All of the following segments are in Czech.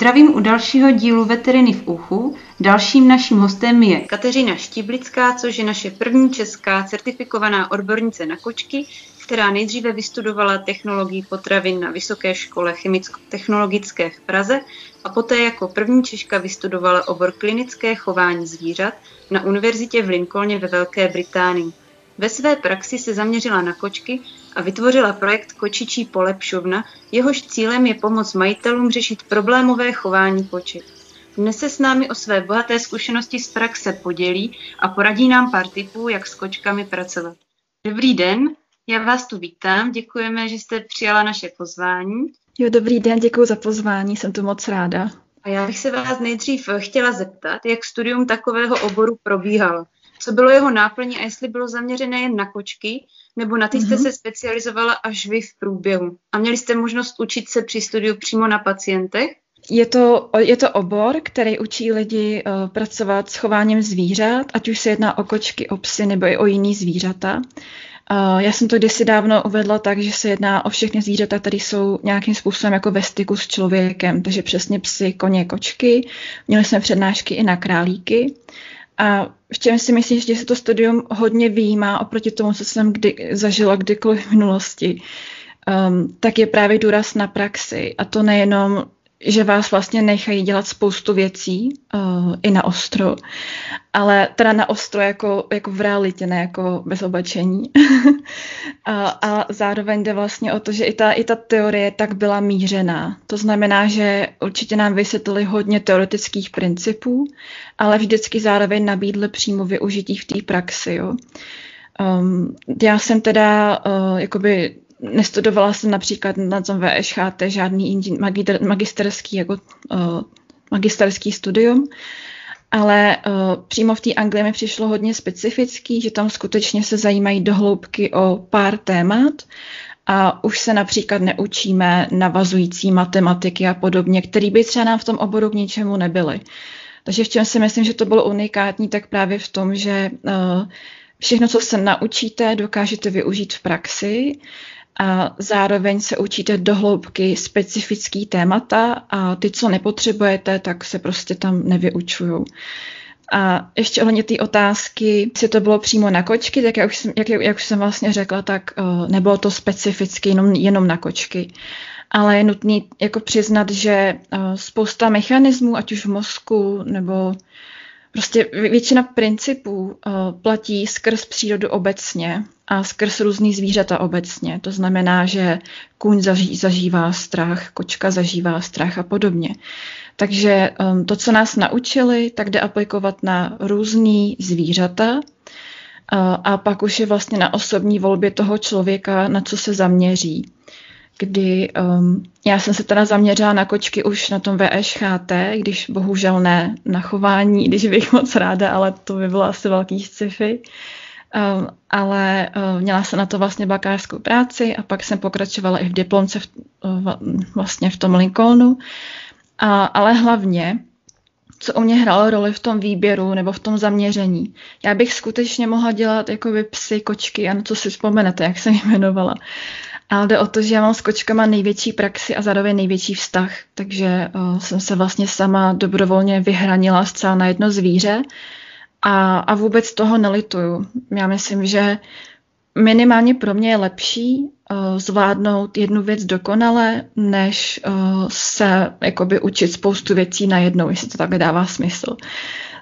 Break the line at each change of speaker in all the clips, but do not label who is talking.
Zdravím u dalšího dílu Veteriny v uchu. Dalším naším hostem je Kateřina Štiblická, což je naše první česká certifikovaná odbornice na kočky, která nejdříve vystudovala technologii potravin na Vysoké škole chemicko-technologické v Praze a poté jako první Češka vystudovala obor klinické chování zvířat na univerzitě v Lincolně ve Velké Británii. Ve své praxi se zaměřila na kočky a vytvořila projekt Kočičí polepšovna, jehož cílem je pomoct majitelům řešit problémové chování koček. Dnes se s námi o své bohaté zkušenosti z praxe podělí a poradí nám pár tipů, jak s kočkami pracovat. Dobrý den, já vás tu vítám, děkujeme, že jste přijala naše pozvání.
Jo, dobrý den, děkuji za pozvání, jsem tu moc ráda.
A já bych se vás nejdřív chtěla zeptat, jak studium takového oboru probíhalo. Co bylo jeho náplní a jestli bylo zaměřené jen na kočky, nebo na ty jste mm-hmm. se specializovala až vy v průběhu. A měli jste možnost učit se při studiu přímo na pacientech?
Je to, je to obor, který učí lidi uh, pracovat s chováním zvířat, ať už se jedná o kočky, o psy nebo i o jiný zvířata. Uh, já jsem to kdysi dávno uvedla tak, že se jedná o všechny zvířata, které jsou nějakým způsobem jako ve styku s člověkem, takže přesně psy, koně, kočky. Měli jsme přednášky i na králíky. A v čem si myslím, že se to studium hodně výjímá oproti tomu, co jsem kdy, zažila kdykoliv v minulosti, um, tak je právě důraz na praxi. A to nejenom že vás vlastně nechají dělat spoustu věcí uh, i na ostro, ale teda na ostro jako, jako v realitě, ne jako bez oblečení. a, a zároveň jde vlastně o to, že i ta, i ta teorie tak byla mířená. To znamená, že určitě nám vysvětlili hodně teoretických principů, ale vždycky zároveň nabídli přímo využití v té praxi. Jo. Um, já jsem teda uh, jakoby nestudovala jsem například na tom VŠHT žádný magisterský, jako, uh, magisterský studium, ale uh, přímo v té Anglii mi přišlo hodně specifický, že tam skutečně se zajímají do hloubky o pár témat a už se například neučíme navazující matematiky a podobně, který by třeba nám v tom oboru k ničemu nebyly. Takže v čem si myslím, že to bylo unikátní, tak právě v tom, že uh, všechno, co se naučíte, dokážete využít v praxi a zároveň se učíte do hloubky specifický témata a ty, co nepotřebujete, tak se prostě tam nevyučují. A ještě ohledně té otázky, jestli to bylo přímo na kočky, tak jak už jsem, jak, jak už jsem vlastně řekla, tak uh, nebylo to specificky jenom, jenom na kočky. Ale je nutný jako přiznat, že uh, spousta mechanismů, ať už v mozku nebo Prostě většina principů uh, platí skrz přírodu obecně a skrz různý zvířata obecně. To znamená, že kůň zaží, zažívá strach, kočka zažívá strach a podobně. Takže um, to, co nás naučili, tak jde aplikovat na různý zvířata uh, a pak už je vlastně na osobní volbě toho člověka, na co se zaměří kdy um, já jsem se teda zaměřila na kočky už na tom VŠHT, když bohužel ne na chování, když bych moc ráda, ale to by bylo asi velký sci-fi. Um, ale um, měla jsem na to vlastně bakalářskou práci a pak jsem pokračovala i v diplomce v, uh, vlastně v tom Lincolnu. A, ale hlavně, co u mě hrálo roli v tom výběru nebo v tom zaměření. Já bych skutečně mohla dělat jakoby psy, kočky a na co si vzpomenete, jak jsem jmenovala. Ale jde o to, že já mám s kočkama největší praxi a zároveň největší vztah, takže uh, jsem se vlastně sama dobrovolně vyhranila zcela na jedno zvíře a, a vůbec toho nelituju. Já myslím, že minimálně pro mě je lepší uh, zvládnout jednu věc dokonale, než uh, se jakoby učit spoustu věcí najednou, jestli to tak dává smysl.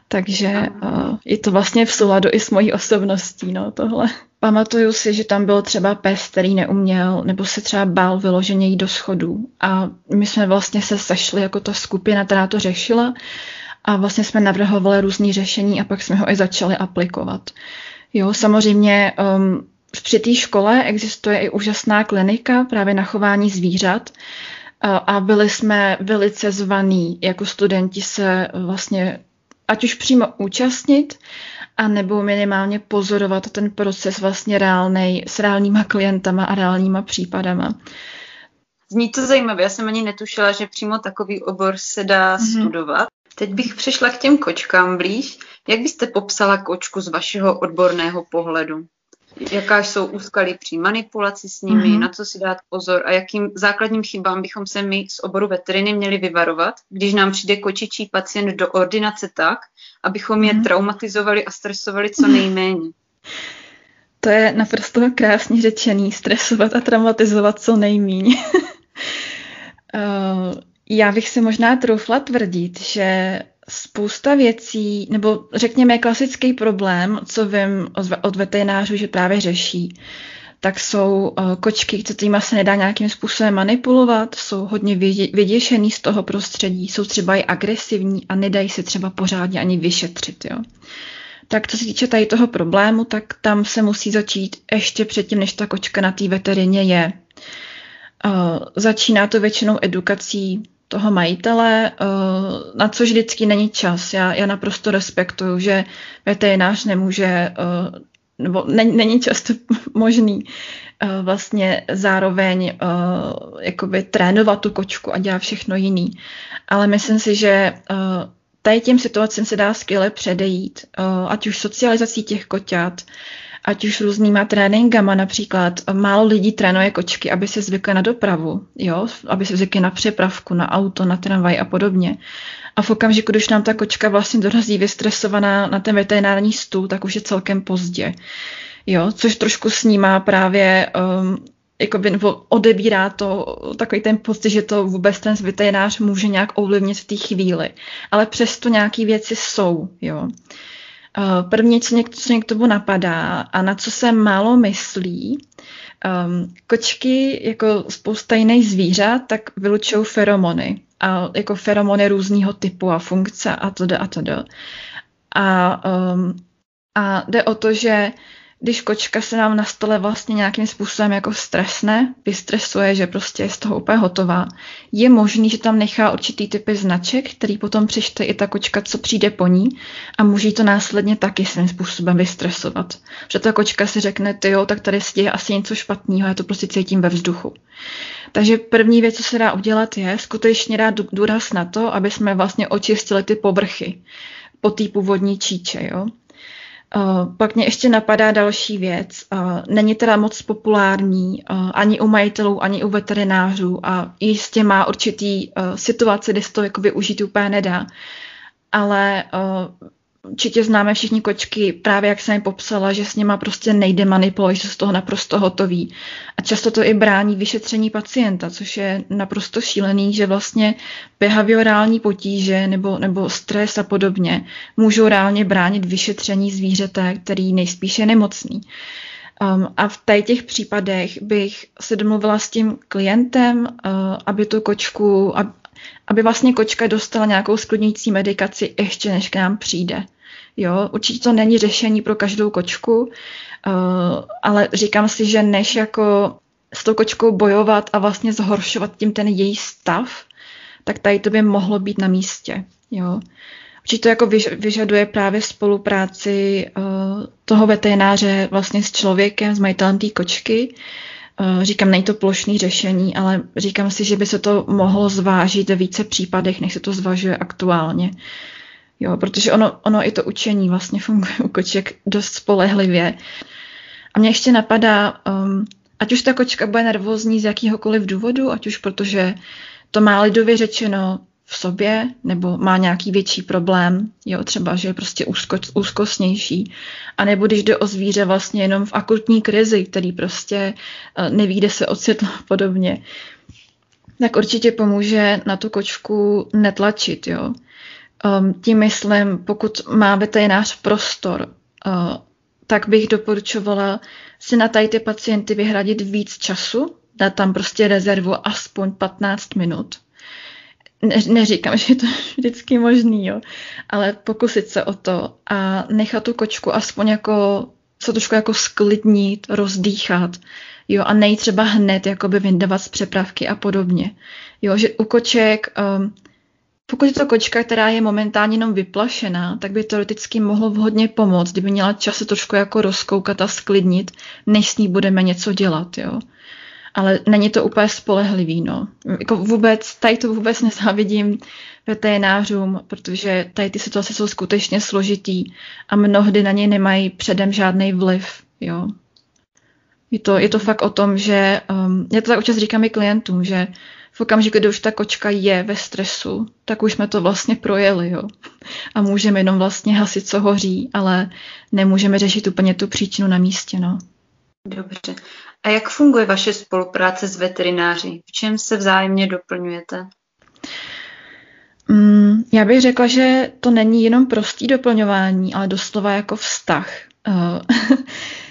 Takže uh, je to vlastně v souladu i s mojí osobností, no tohle. Pamatuju si, že tam byl třeba pes, který neuměl, nebo se třeba bál vyloženě jít do schodů. A my jsme vlastně se sešli jako ta skupina, která to řešila a vlastně jsme navrhovali různé řešení a pak jsme ho i začali aplikovat. Jo, samozřejmě um, v při té škole existuje i úžasná klinika právě na chování zvířat a byli jsme velice zvaní jako studenti se vlastně ať už přímo účastnit, a nebo minimálně pozorovat ten proces vlastně reálnej s reálnýma klientama a reálníma případama.
Zní to zajímavě, já jsem ani netušila, že přímo takový obor se dá mm-hmm. studovat. Teď bych přešla k těm kočkám blíž. Jak byste popsala kočku z vašeho odborného pohledu? Jaká jsou úskaly při manipulaci s nimi, mm-hmm. na co si dát pozor a jakým základním chybám bychom se my z oboru veteriny měli vyvarovat, když nám přijde kočičí pacient do ordinace tak, abychom je mm-hmm. traumatizovali a stresovali co nejméně.
To je naprosto krásně řečený, stresovat a traumatizovat co nejméně. uh, já bych si možná troufla tvrdit, že spousta věcí, nebo řekněme klasický problém, co vím od veterinářů, že právě řeší, tak jsou uh, kočky, kterými se nedá nějakým způsobem manipulovat, jsou hodně vyděšený z toho prostředí, jsou třeba i agresivní a nedají se třeba pořádně ani vyšetřit. Jo. Tak co se týče tady toho problému, tak tam se musí začít ještě předtím, než ta kočka na té veterině je. Uh, začíná to většinou edukací toho majitele, uh, na což vždycky není čas. Já, já naprosto respektuju, že veterinář nemůže, uh, nebo není, není často možný uh, vlastně zároveň jakoby trénovat tu kočku a dělat všechno jiný. Ale myslím si, že tady těm situacím se dá skvěle předejít, ať už socializací těch koťat, ať už různýma tréninkama, například málo lidí trénuje kočky, aby se zvykly na dopravu, jo? aby se zvykly na přepravku, na auto, na tramvaj a podobně. A v okamžiku, když nám ta kočka vlastně dorazí vystresovaná na ten veterinární stůl, tak už je celkem pozdě. Jo? Což trošku snímá právě um, jakoby, nebo odebírá to takový ten pocit, že to vůbec ten veterinář může nějak ovlivnit v té chvíli. Ale přesto nějaké věci jsou. Jo? Eh, první, co mě, co tomu napadá a na co se málo myslí, um, kočky jako spousta jiných zvířat, tak vylučují feromony. A jako feromony různého typu a funkce a to a to. A, um, a jde o to, že když kočka se nám na stole vlastně nějakým způsobem jako stresne, vystresuje, že prostě je z toho úplně hotová, je možný, že tam nechá určitý typy značek, který potom přečte i ta kočka, co přijde po ní a může to následně taky svým způsobem vystresovat. Protože ta kočka si řekne, ty jo, tak tady se děje asi něco špatného, já to prostě cítím ve vzduchu. Takže první věc, co se dá udělat, je skutečně dát důraz na to, aby jsme vlastně očistili ty povrchy po té původní číče. Jo? Uh, pak mě ještě napadá další věc. Uh, není teda moc populární uh, ani u majitelů, ani u veterinářů a jistě má určitý situace, kde se to jako využít úplně nedá. Ale určitě známe všichni kočky, právě jak jsem je popsala, že s nima prostě nejde manipulovat, že jsou z toho naprosto hotový. A často to i brání vyšetření pacienta, což je naprosto šílený, že vlastně behaviorální potíže nebo, nebo stres a podobně můžou reálně bránit vyšetření zvířete, který nejspíše je nemocný. Um, a v těch případech bych se domluvila s tím klientem, uh, aby tu kočku, aby vlastně kočka dostala nějakou sklidňující medikaci ještě než k nám přijde. Jo, určitě to není řešení pro každou kočku, uh, ale říkám si, že než jako s tou kočkou bojovat a vlastně zhoršovat tím ten její stav, tak tady to by mohlo být na místě. Jo. Určitě to jako vyžaduje právě spolupráci uh, toho veterináře vlastně s člověkem, s majitelem té kočky. Uh, říkám, není to plošný řešení, ale říkám si, že by se to mohlo zvážit ve více případech, než se to zvažuje aktuálně. Jo, protože ono, ono i to učení vlastně funguje u koček dost spolehlivě. A mě ještě napadá, um, ať už ta kočka bude nervózní z jakýhokoliv důvodu, ať už protože to má lidově řečeno v sobě, nebo má nějaký větší problém, jo, třeba, že je prostě úzko, úzkostnější, a nebo když jde o zvíře vlastně jenom v akutní krizi, který prostě neví, kde se ocitl podobně, tak určitě pomůže na tu kočku netlačit, jo. Um, tím myslím, pokud má veterinář prostor, uh, tak bych doporučovala si na tady ty pacienty vyhradit víc času, dát tam prostě rezervu aspoň 15 minut. Ne, neříkám, že je to vždycky možný, jo, ale pokusit se o to a nechat tu kočku aspoň jako se trošku jako sklidnit, rozdýchat, jo, a nej třeba hned jakoby vyndavat z přepravky a podobně. Jo, že u koček um, pokud je to kočka, která je momentálně jenom vyplašená, tak by teoreticky mohlo vhodně pomoct, kdyby měla čas se trošku jako rozkoukat a sklidnit, než s ní budeme něco dělat, jo. Ale není to úplně spolehlivý, no. Jako vůbec, tady to vůbec nezávidím veterinářům, protože tady ty situace jsou skutečně složitý a mnohdy na ně nemají předem žádný vliv, jo. Je to, je to fakt o tom, že um, já to tak občas říkám i klientům, že v okamžiku, kdy už ta kočka je ve stresu, tak už jsme to vlastně projeli, jo. A můžeme jenom vlastně hasit, co hoří, ale nemůžeme řešit úplně tu příčinu na místě, no.
Dobře. A jak funguje vaše spolupráce s veterináři? V čem se vzájemně doplňujete?
Mm, já bych řekla, že to není jenom prostý doplňování, ale doslova jako vztah.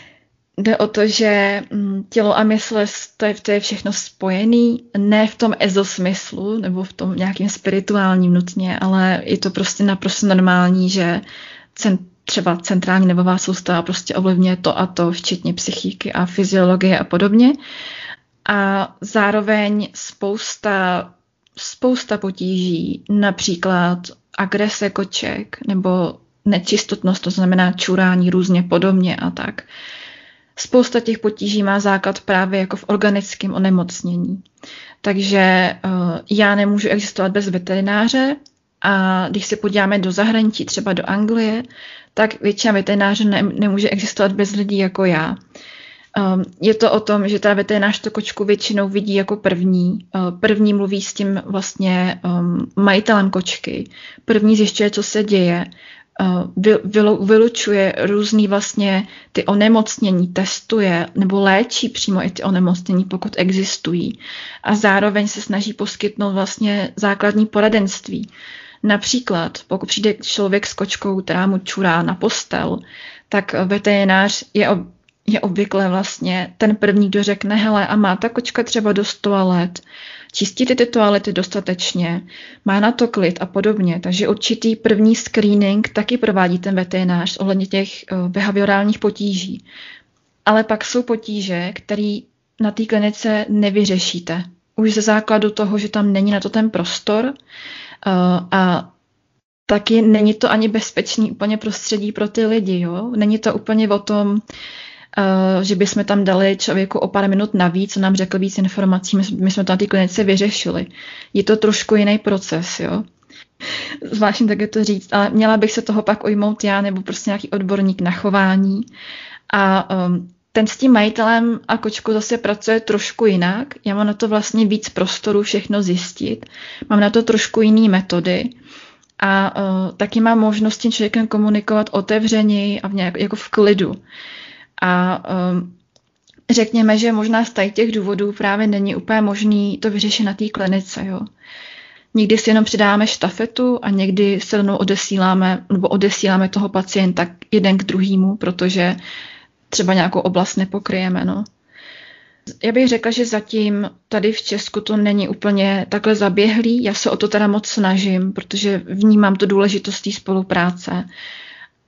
Uh, Jde o to, že mm, tělo a mysl, to je, to je všechno spojený, ne v tom ezosmyslu nebo v tom nějakým spirituálním nutně, ale je to prostě naprosto normální, že cent, třeba centrální nervová soustava prostě ovlivňuje to a to, včetně psychiky a fyziologie a podobně. A zároveň spousta, spousta potíží, například agrese koček nebo nečistotnost, to znamená čurání různě podobně a tak, spousta těch potíží má základ právě jako v organickém onemocnění. Takže uh, já nemůžu existovat bez veterináře a když se podíváme do zahraničí, třeba do Anglie, tak většina veterináře ne, nemůže existovat bez lidí jako já. Um, je to o tom, že ta veterinář to kočku většinou vidí jako první. Uh, první mluví s tím vlastně um, majitelem kočky. První zjišťuje, co se děje vylučuje různý vlastně ty onemocnění, testuje nebo léčí přímo i ty onemocnění, pokud existují. A zároveň se snaží poskytnout vlastně základní poradenství. Například, pokud přijde člověk s kočkou, která mu čurá na postel, tak veterinář je, ob, je obvykle vlastně ten první, kdo řekne, hele, a má ta kočka třeba do toalet, čistí ty toalety dostatečně, má na to klid a podobně. Takže určitý první screening taky provádí ten veterinář ohledně těch uh, behaviorálních potíží. Ale pak jsou potíže, které na té klinice nevyřešíte. Už ze základu toho, že tam není na to ten prostor uh, a taky není to ani bezpečný úplně prostředí pro ty lidi. Jo? Není to úplně o tom, Eh, že bychom tam dali člověku o pár minut navíc, a nám řekl víc informací, my, jsme to na té klinice vyřešili. Je to trošku jiný proces, jo. Zvláštně tak je to říct, ale měla bych se toho pak ujmout já nebo prostě nějaký odborník na chování. A um, ten s tím majitelem a kočkou zase pracuje trošku jinak. Já mám na to vlastně víc prostoru všechno zjistit. Mám na to trošku jiné metody. A uh, taky mám možnost s tím člověkem komunikovat otevřeněji a v nějak, jako v klidu. A um, řekněme, že možná z těch důvodů právě není úplně možný to vyřešit na té klinice. Jo. Někdy si jenom přidáme štafetu a někdy se rovnou odesíláme, nebo odesíláme toho pacienta jeden k druhému, protože třeba nějakou oblast nepokryjeme. No. Já bych řekla, že zatím tady v Česku to není úplně takhle zaběhlý. Já se o to teda moc snažím, protože vnímám to důležitost té spolupráce.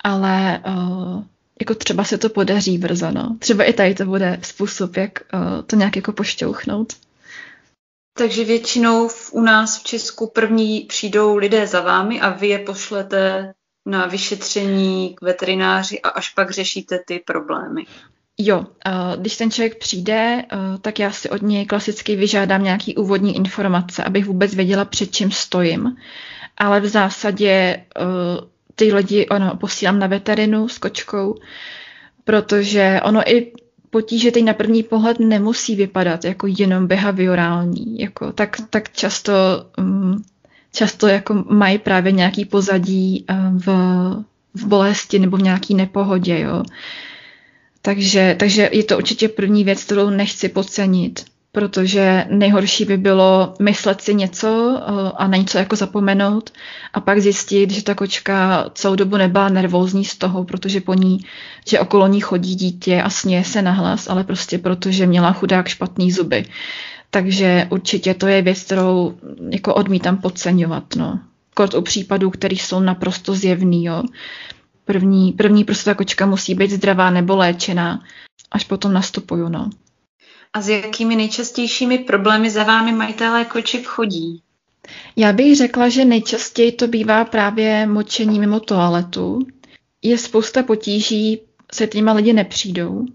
Ale uh, jako třeba se to podaří brzo, no. Třeba i tady to bude způsob, jak uh, to nějak jako pošťouchnout.
Takže většinou v, u nás v Česku první přijdou lidé za vámi a vy je pošlete na vyšetření k veterináři a až pak řešíte ty problémy.
Jo, když ten člověk přijde, tak já si od něj klasicky vyžádám nějaký úvodní informace, abych vůbec věděla, před čím stojím. Ale v zásadě ty lidi ono, posílám na veterinu s kočkou, protože ono i potíže teď na první pohled nemusí vypadat jako jenom behaviorální. Jako, tak, tak často, um, často jako mají právě nějaký pozadí um, v, v bolesti nebo v nějaký nepohodě. Jo. Takže, takže je to určitě první věc, kterou nechci podcenit protože nejhorší by bylo myslet si něco eh, a na něco jako zapomenout a pak zjistit, že ta kočka celou dobu nebyla nervózní z toho, protože po ní, že okolo ní chodí dítě a směje se nahlas, ale prostě protože měla chudák špatný zuby. Takže určitě to je věc, kterou jako odmítám podceňovat. No. Kort u případů, které jsou naprosto zjevný. Jo. První, první prostě ta kočka musí být zdravá nebo léčená, až potom nastupuju. No.
A s jakými nejčastějšími problémy za vámi majitelé koček chodí?
Já bych řekla, že nejčastěji to bývá právě močení mimo toaletu. Je spousta potíží, se těma lidi nepřijdou,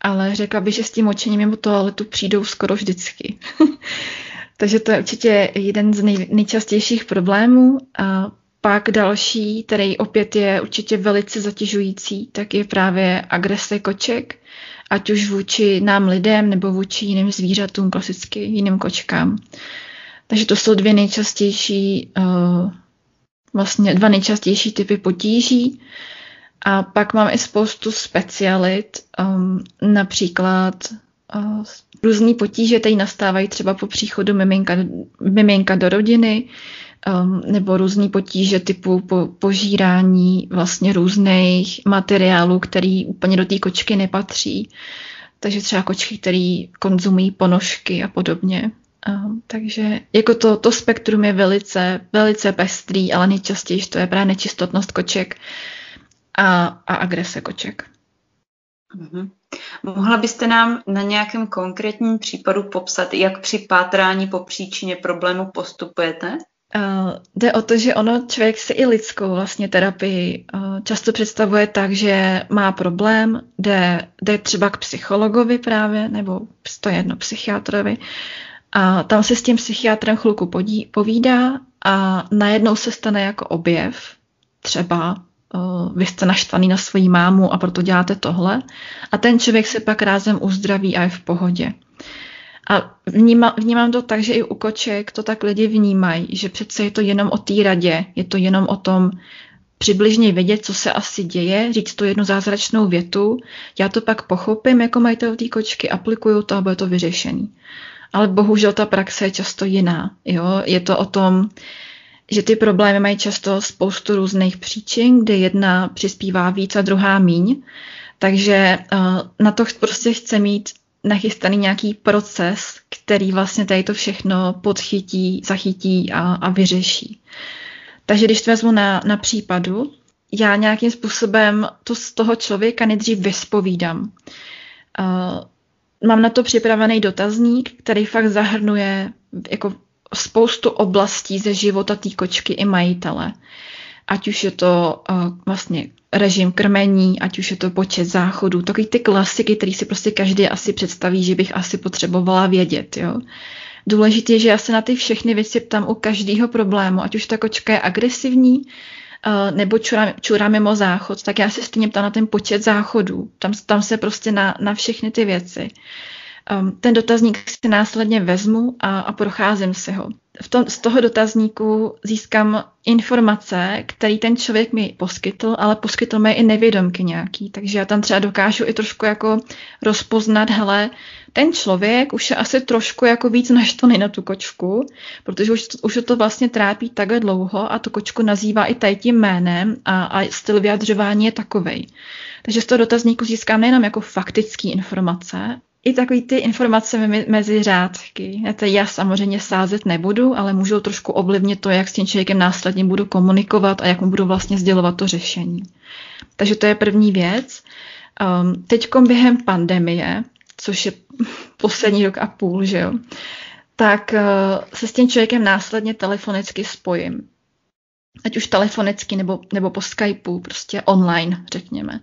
ale řekla bych, že s tím močením mimo toaletu přijdou skoro vždycky. Takže to je určitě jeden z nej, nejčastějších problémů. A pak další, který opět je určitě velice zatěžující, tak je právě agrese koček, ať už vůči nám lidem nebo vůči jiným zvířatům, klasicky jiným kočkám. Takže to jsou dvě nejčastější, uh, vlastně dva nejčastější typy potíží. A pak mám i spoustu specialit, um, například uh, různý potíže, které nastávají třeba po příchodu miminka, miminka do rodiny, um, nebo různý potíže typu po, požírání vlastně různých materiálů, který úplně do té kočky nepatří. Takže třeba kočky, které konzumují ponožky a podobně. Um, takže jako to, to spektrum je velice, velice pestrý, ale nejčastěji to je právě nečistotnost koček a, a agrese koček.
Mm-hmm. Mohla byste nám na nějakém konkrétním případu popsat, jak při pátrání po příčině problému postupujete?
Uh, jde o to, že ono člověk si i lidskou vlastně terapii uh, často představuje tak, že má problém, jde, jde třeba k psychologovi právě, nebo to je jedno psychiatrovi, a tam se s tím psychiatrem chvilku podí, povídá a najednou se stane jako objev, třeba uh, vy jste naštvaný na svoji mámu a proto děláte tohle a ten člověk se pak rázem uzdraví a je v pohodě. A vnímám, vnímám to tak, že i u koček to tak lidi vnímají, že přece je to jenom o té radě, je to jenom o tom přibližně vědět, co se asi děje, říct tu jednu zázračnou větu, já to pak pochopím jako majitel té kočky, aplikuju to a bude to vyřešený. Ale bohužel ta praxe je často jiná. Jo? Je to o tom, že ty problémy mají často spoustu různých příčin, kde jedna přispívá víc a druhá míň. Takže uh, na to prostě chce mít nachystaný nějaký proces, který vlastně tady to všechno podchytí, zachytí a, a vyřeší. Takže když to vezmu na, na případu, já nějakým způsobem to z toho člověka nejdřív vyspovídám. Uh, mám na to připravený dotazník, který fakt zahrnuje jako spoustu oblastí ze života té kočky i majitele. Ať už je to uh, vlastně režim krmení, ať už je to počet záchodů, takový ty klasiky, které si prostě každý asi představí, že bych asi potřebovala vědět. Jo. Důležité je, že já se na ty všechny věci ptám u každého problému, ať už ta kočka je agresivní, uh, nebo čurá, čurá mimo záchod, tak já se stejně ptám na ten počet záchodů. Tam, tam se prostě na, na všechny ty věci. Um, ten dotazník si následně vezmu a, a procházím si ho v tom, z toho dotazníku získám informace, který ten člověk mi poskytl, ale poskytl mi i nevědomky nějaký, takže já tam třeba dokážu i trošku jako rozpoznat, hele, ten člověk už je asi trošku jako víc naštvaný na tu kočku, protože už, už to vlastně trápí takhle dlouho a tu kočku nazývá i tady tím jménem a, a styl vyjadřování je takovej. Takže z toho dotazníku získám nejenom jako faktické informace, i takový ty informace mezi řádky. Já samozřejmě sázet nebudu, ale můžu trošku ovlivnit to, jak s tím člověkem následně budu komunikovat a jak mu budu vlastně sdělovat to řešení. Takže to je první věc. Um, Teď během pandemie, což je poslední rok a půl, že jo, tak uh, se s tím člověkem následně telefonicky spojím. Ať už telefonicky nebo, nebo po Skypeu, prostě online, řekněme.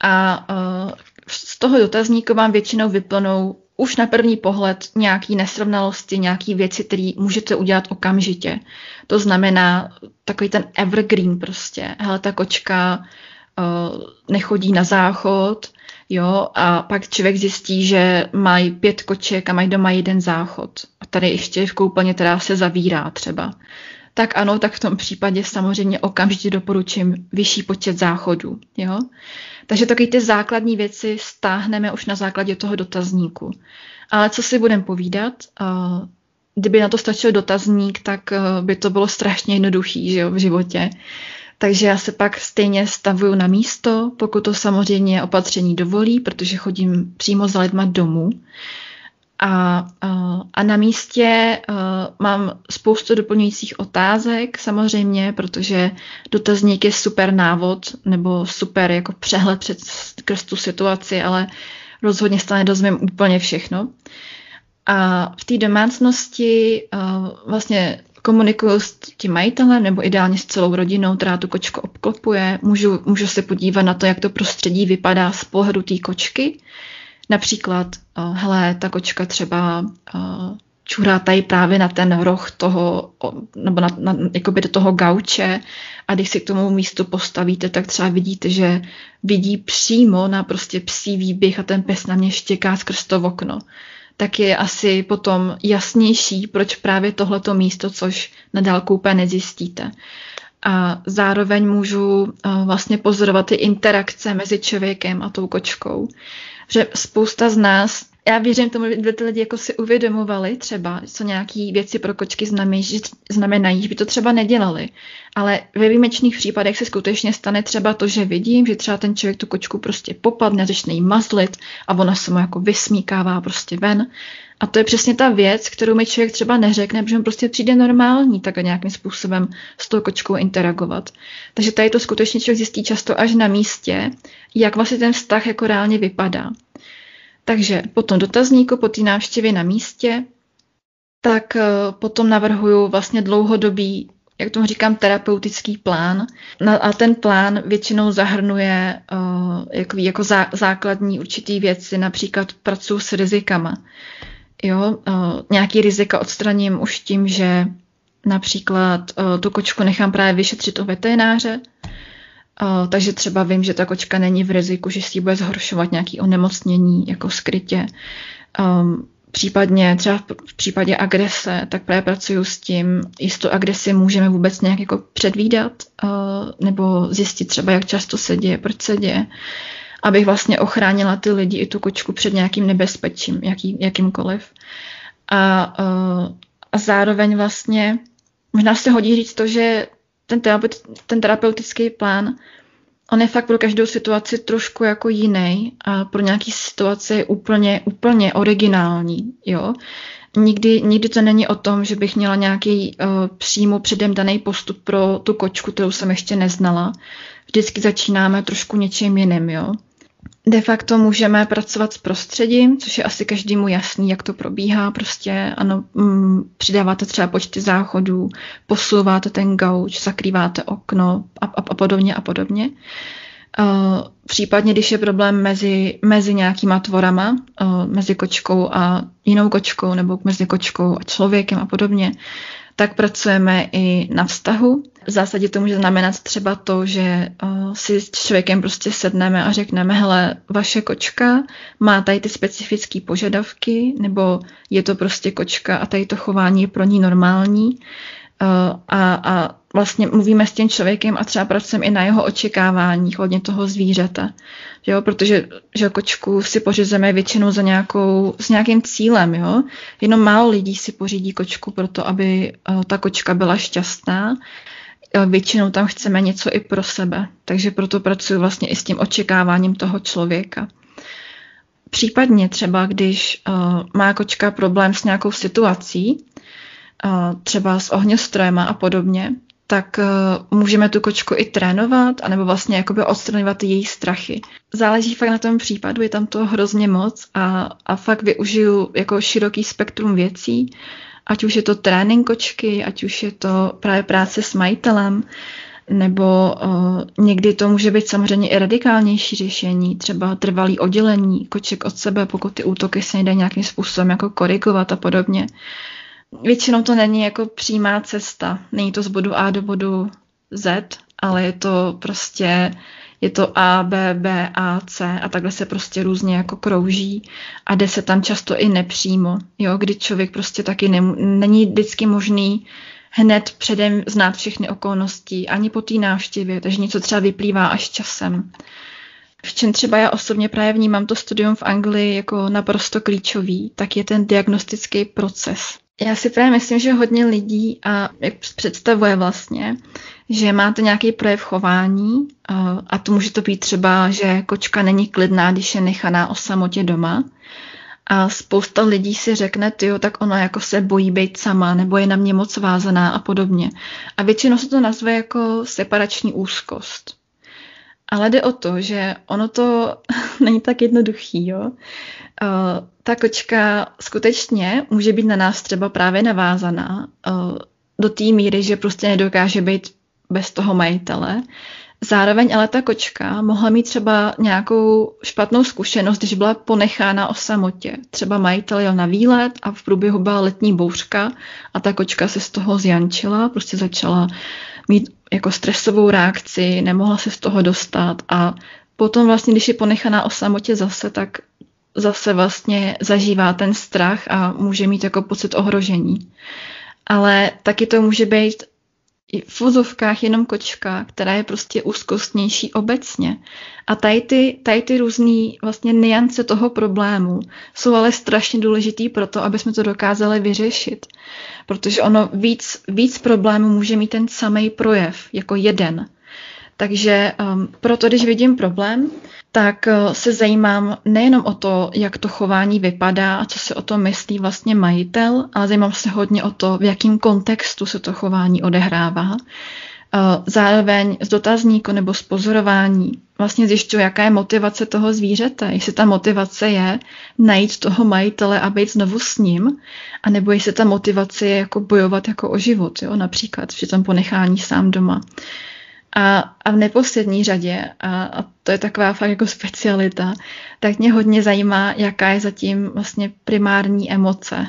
A uh, z toho dotazníku vám většinou vyplnou už na první pohled nějaký nesrovnalosti, nějaké věci, které můžete udělat okamžitě. To znamená takový ten evergreen prostě. Hele, ta kočka uh, nechodí na záchod, jo, a pak člověk zjistí, že mají pět koček a mají doma jeden záchod. A tady ještě v koupelně teda se zavírá třeba. Tak ano, tak v tom případě samozřejmě okamžitě doporučím vyšší počet záchodů. Jo? Takže takové ty základní věci stáhneme už na základě toho dotazníku. Ale co si budeme povídat, kdyby na to stačil dotazník, tak by to bylo strašně jednoduchý že jo, v životě. Takže já se pak stejně stavuju na místo, pokud to samozřejmě opatření dovolí, protože chodím přímo za lidma domů. A, a, na místě a, mám spoustu doplňujících otázek samozřejmě, protože dotazník je super návod nebo super jako přehled před skrz tu situaci, ale rozhodně se nedozvím úplně všechno. A v té domácnosti a, vlastně komunikuju s tím majitelem nebo ideálně s celou rodinou, která tu kočku obklopuje. Můžu, můžu se podívat na to, jak to prostředí vypadá z pohledu té kočky Například, uh, hele, ta kočka třeba uh, čurátají právě na ten roh toho, nebo na, na, jakoby do toho gauče a když si k tomu místu postavíte, tak třeba vidíte, že vidí přímo na prostě psí výběh a ten pes na mě štěká skrz to okno tak je asi potom jasnější, proč právě tohleto místo, což na dálku úplně nezjistíte. A zároveň můžu vlastně pozorovat ty interakce mezi člověkem a tou kočkou. Že spousta z nás já věřím tomu, že ty lidi jako si uvědomovali třeba, co nějaký věci pro kočky znamenají, znamenají, že by to třeba nedělali. Ale ve výjimečných případech se skutečně stane třeba to, že vidím, že třeba ten člověk tu kočku prostě popadne, začne jí mazlit a ona se mu jako vysmíkává prostě ven. A to je přesně ta věc, kterou mi člověk třeba neřekne, protože on prostě přijde normální tak nějakým způsobem s tou kočkou interagovat. Takže tady to skutečně člověk zjistí často až na místě, jak vlastně ten vztah jako reálně vypadá. Takže po tom dotazníku, po té návštěvě na místě, tak eh, potom navrhuju vlastně dlouhodobý, jak tomu říkám, terapeutický plán. A ten plán většinou zahrnuje jako, jako zá, základní určitý věci, například pracuji s rizikama. Jo, uh, nějaký rizika odstraním už tím, že například uh, tu kočku nechám právě vyšetřit u veterináře, Uh, takže třeba vím, že ta kočka není v riziku, že si bude zhoršovat nějaké onemocnění jako skrytě. Um, případně třeba v případě agrese, tak právě pracuju s tím, jestli tu agresi můžeme vůbec nějak jako předvídat nebo zjistit třeba, jak často se děje, proč se děje, abych vlastně ochránila ty lidi i tu kočku před nějakým nebezpečím, jaký, jakýmkoliv. A, uh, a zároveň vlastně možná se hodí říct to, že ten, terapeut, ten terapeutický plán, on je fakt pro každou situaci trošku jako jiný a pro nějaký situace je úplně, úplně originální, jo. Nikdy, nikdy to není o tom, že bych měla nějaký uh, přímo předem daný postup pro tu kočku, kterou jsem ještě neznala. Vždycky začínáme trošku něčím jiným, jo. De facto můžeme pracovat s prostředím, což je asi každému jasný, jak to probíhá. Prostě ano, mm, přidáváte třeba počty záchodů, posouváte ten gauč, zakrýváte okno a, a, a podobně a podobně. Uh, případně, když je problém mezi, mezi nějakýma tvorama, uh, mezi kočkou a jinou kočkou, nebo mezi kočkou a člověkem a podobně, tak pracujeme i na vztahu. V zásadě to může znamenat třeba to, že uh, si s člověkem prostě sedneme a řekneme, hele, vaše kočka má tady ty specifické požadavky, nebo je to prostě kočka a tady to chování je pro ní normální. Uh, a, a vlastně mluvíme s tím člověkem a třeba pracujeme i na jeho očekávání hodně toho zvířata. Jo, protože že kočku si pořizujeme většinou za nějakou, s nějakým cílem. Jo? Jenom málo lidí si pořídí kočku proto, aby uh, ta kočka byla šťastná. Uh, většinou tam chceme něco i pro sebe. Takže proto pracuji vlastně i s tím očekáváním toho člověka. Případně třeba, když uh, má kočka problém s nějakou situací, uh, třeba s ohňostrojema a podobně, tak uh, můžeme tu kočku i trénovat, anebo vlastně jakoby odstraňovat její strachy. Záleží fakt na tom případu, je tam to hrozně moc a, a fakt využiju jako široký spektrum věcí, ať už je to trénink kočky, ať už je to právě práce s majitelem, nebo uh, někdy to může být samozřejmě i radikálnější řešení, třeba trvalý oddělení koček od sebe, pokud ty útoky se nejde nějakým způsobem jako korigovat a podobně. Většinou to není jako přímá cesta. Není to z bodu A do bodu Z, ale je to prostě je to A, B, B, A, C a takhle se prostě různě jako krouží a jde se tam často i nepřímo, jo, kdy člověk prostě taky ne, není vždycky možný hned předem znát všechny okolnosti, ani po té návštěvě, takže něco třeba vyplývá až časem. V čem třeba já osobně právě vnímám to studium v Anglii jako naprosto klíčový, tak je ten diagnostický proces. Já si právě myslím, že hodně lidí a jak představuje vlastně, že máte nějaký projev chování a to může to být třeba, že kočka není klidná, když je nechaná o samotě doma. A spousta lidí si řekne, jo, tak ona jako se bojí být sama, nebo je na mě moc vázaná a podobně. A většinou se to nazve jako separační úzkost. Ale jde o to, že ono to není tak jednoduchý, jo. Uh, ta kočka skutečně může být na nás třeba právě navázaná uh, do té míry, že prostě nedokáže být bez toho majitele, Zároveň ale ta kočka mohla mít třeba nějakou špatnou zkušenost, když byla ponechána o samotě. Třeba majitel jel na výlet a v průběhu byla letní bouřka a ta kočka se z toho zjančila, prostě začala mít jako stresovou reakci, nemohla se z toho dostat a potom vlastně, když je ponechaná o samotě zase, tak zase vlastně zažívá ten strach a může mít jako pocit ohrožení. Ale taky to může být v vozovkách jenom kočka, která je prostě úzkostnější obecně. A tady ty, tady ty různé vlastně niance toho problému jsou ale strašně důležitý pro to, aby jsme to dokázali vyřešit. Protože ono víc, víc problémů může mít ten samý projev, jako jeden. Takže um, proto, když vidím problém, tak uh, se zajímám nejenom o to, jak to chování vypadá a co si o tom myslí vlastně majitel, ale zajímám se hodně o to, v jakém kontextu se to chování odehrává. Uh, zároveň z dotazníku nebo z pozorování vlastně zjišťuji, jaká je motivace toho zvířete. Jestli ta motivace je najít toho majitele a být znovu s ním, anebo jestli ta motivace je jako bojovat jako o život, jo, například při tom ponechání sám doma. A, a v neposlední řadě, a, a to je taková fakt jako specialita, tak mě hodně zajímá, jaká je zatím vlastně primární emoce.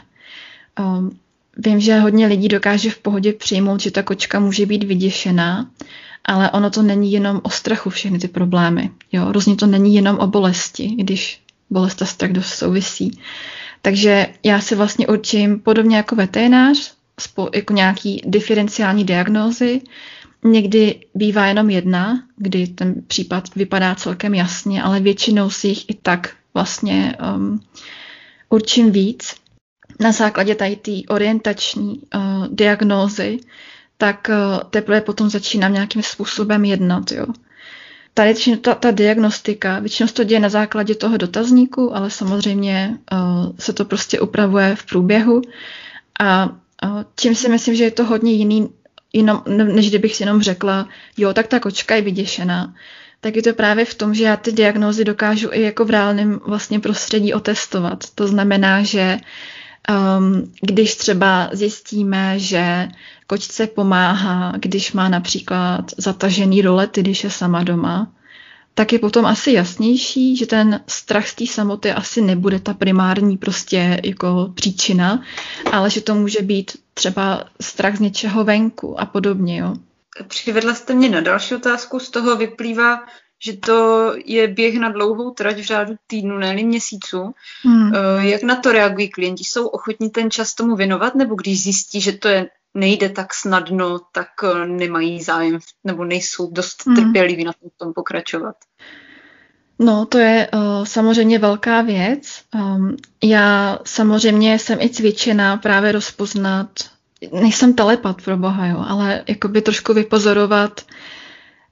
Um, vím, že hodně lidí dokáže v pohodě přijmout, že ta kočka může být vyděšená, ale ono to není jenom o strachu všechny ty problémy. Jo? Rozně to není jenom o bolesti, když bolest a strach dost souvisí. Takže já si vlastně určím podobně jako veterinář, jako nějaký diferenciální diagnózy, Někdy bývá jenom jedna, kdy ten případ vypadá celkem jasně, ale většinou si jich i tak vlastně um, určím víc. Na základě tady té orientační uh, diagnózy, tak uh, teprve potom začínám nějakým způsobem jednat. Jo. Tady ta, ta diagnostika, většinou se to děje na základě toho dotazníku, ale samozřejmě uh, se to prostě upravuje v průběhu. A uh, tím si myslím, že je to hodně jiný jenom, než kdybych si jenom řekla, jo, tak ta kočka je vyděšená, tak je to právě v tom, že já ty diagnózy dokážu i jako v reálném vlastně prostředí otestovat. To znamená, že um, když třeba zjistíme, že kočce pomáhá, když má například zatažený rolety, když je sama doma, tak je potom asi jasnější, že ten strach z té samoty asi nebude ta primární prostě jako příčina, ale že to může být třeba strach z něčeho venku a podobně. Jo.
Přivedla jste mě na další otázku, z toho vyplývá, že to je běh na dlouhou trať v řádu týdnu, ne měsíců. Hmm. Eh, jak na to reagují klienti? Jsou ochotní ten čas tomu věnovat, nebo když zjistí, že to je nejde tak snadno, tak eh, nemají zájem nebo nejsou dost hmm. trpěliví na tom pokračovat.
No, to je uh, samozřejmě velká věc. Um, já samozřejmě jsem i cvičená právě rozpoznat, nejsem telepat pro boha, jo, ale jakoby trošku vypozorovat,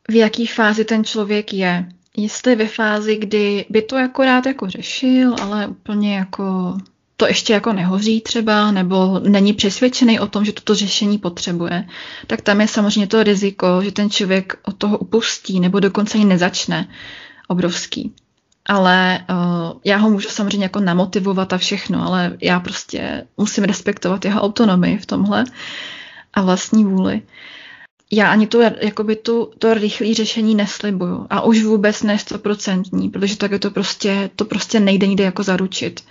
v jaký fázi ten člověk je. Jestli ve fázi, kdy by to akorát jako řešil, ale úplně jako to ještě jako nehoří třeba, nebo není přesvědčený o tom, že toto řešení potřebuje, tak tam je samozřejmě to riziko, že ten člověk od toho upustí nebo dokonce ani nezačne obrovský. Ale uh, já ho můžu samozřejmě jako namotivovat a všechno, ale já prostě musím respektovat jeho autonomii v tomhle a vlastní vůli. Já ani to, jakoby tu, to rychlé řešení neslibuju a už vůbec ne stoprocentní, protože tak je to prostě, to prostě nejde nikde jako zaručit.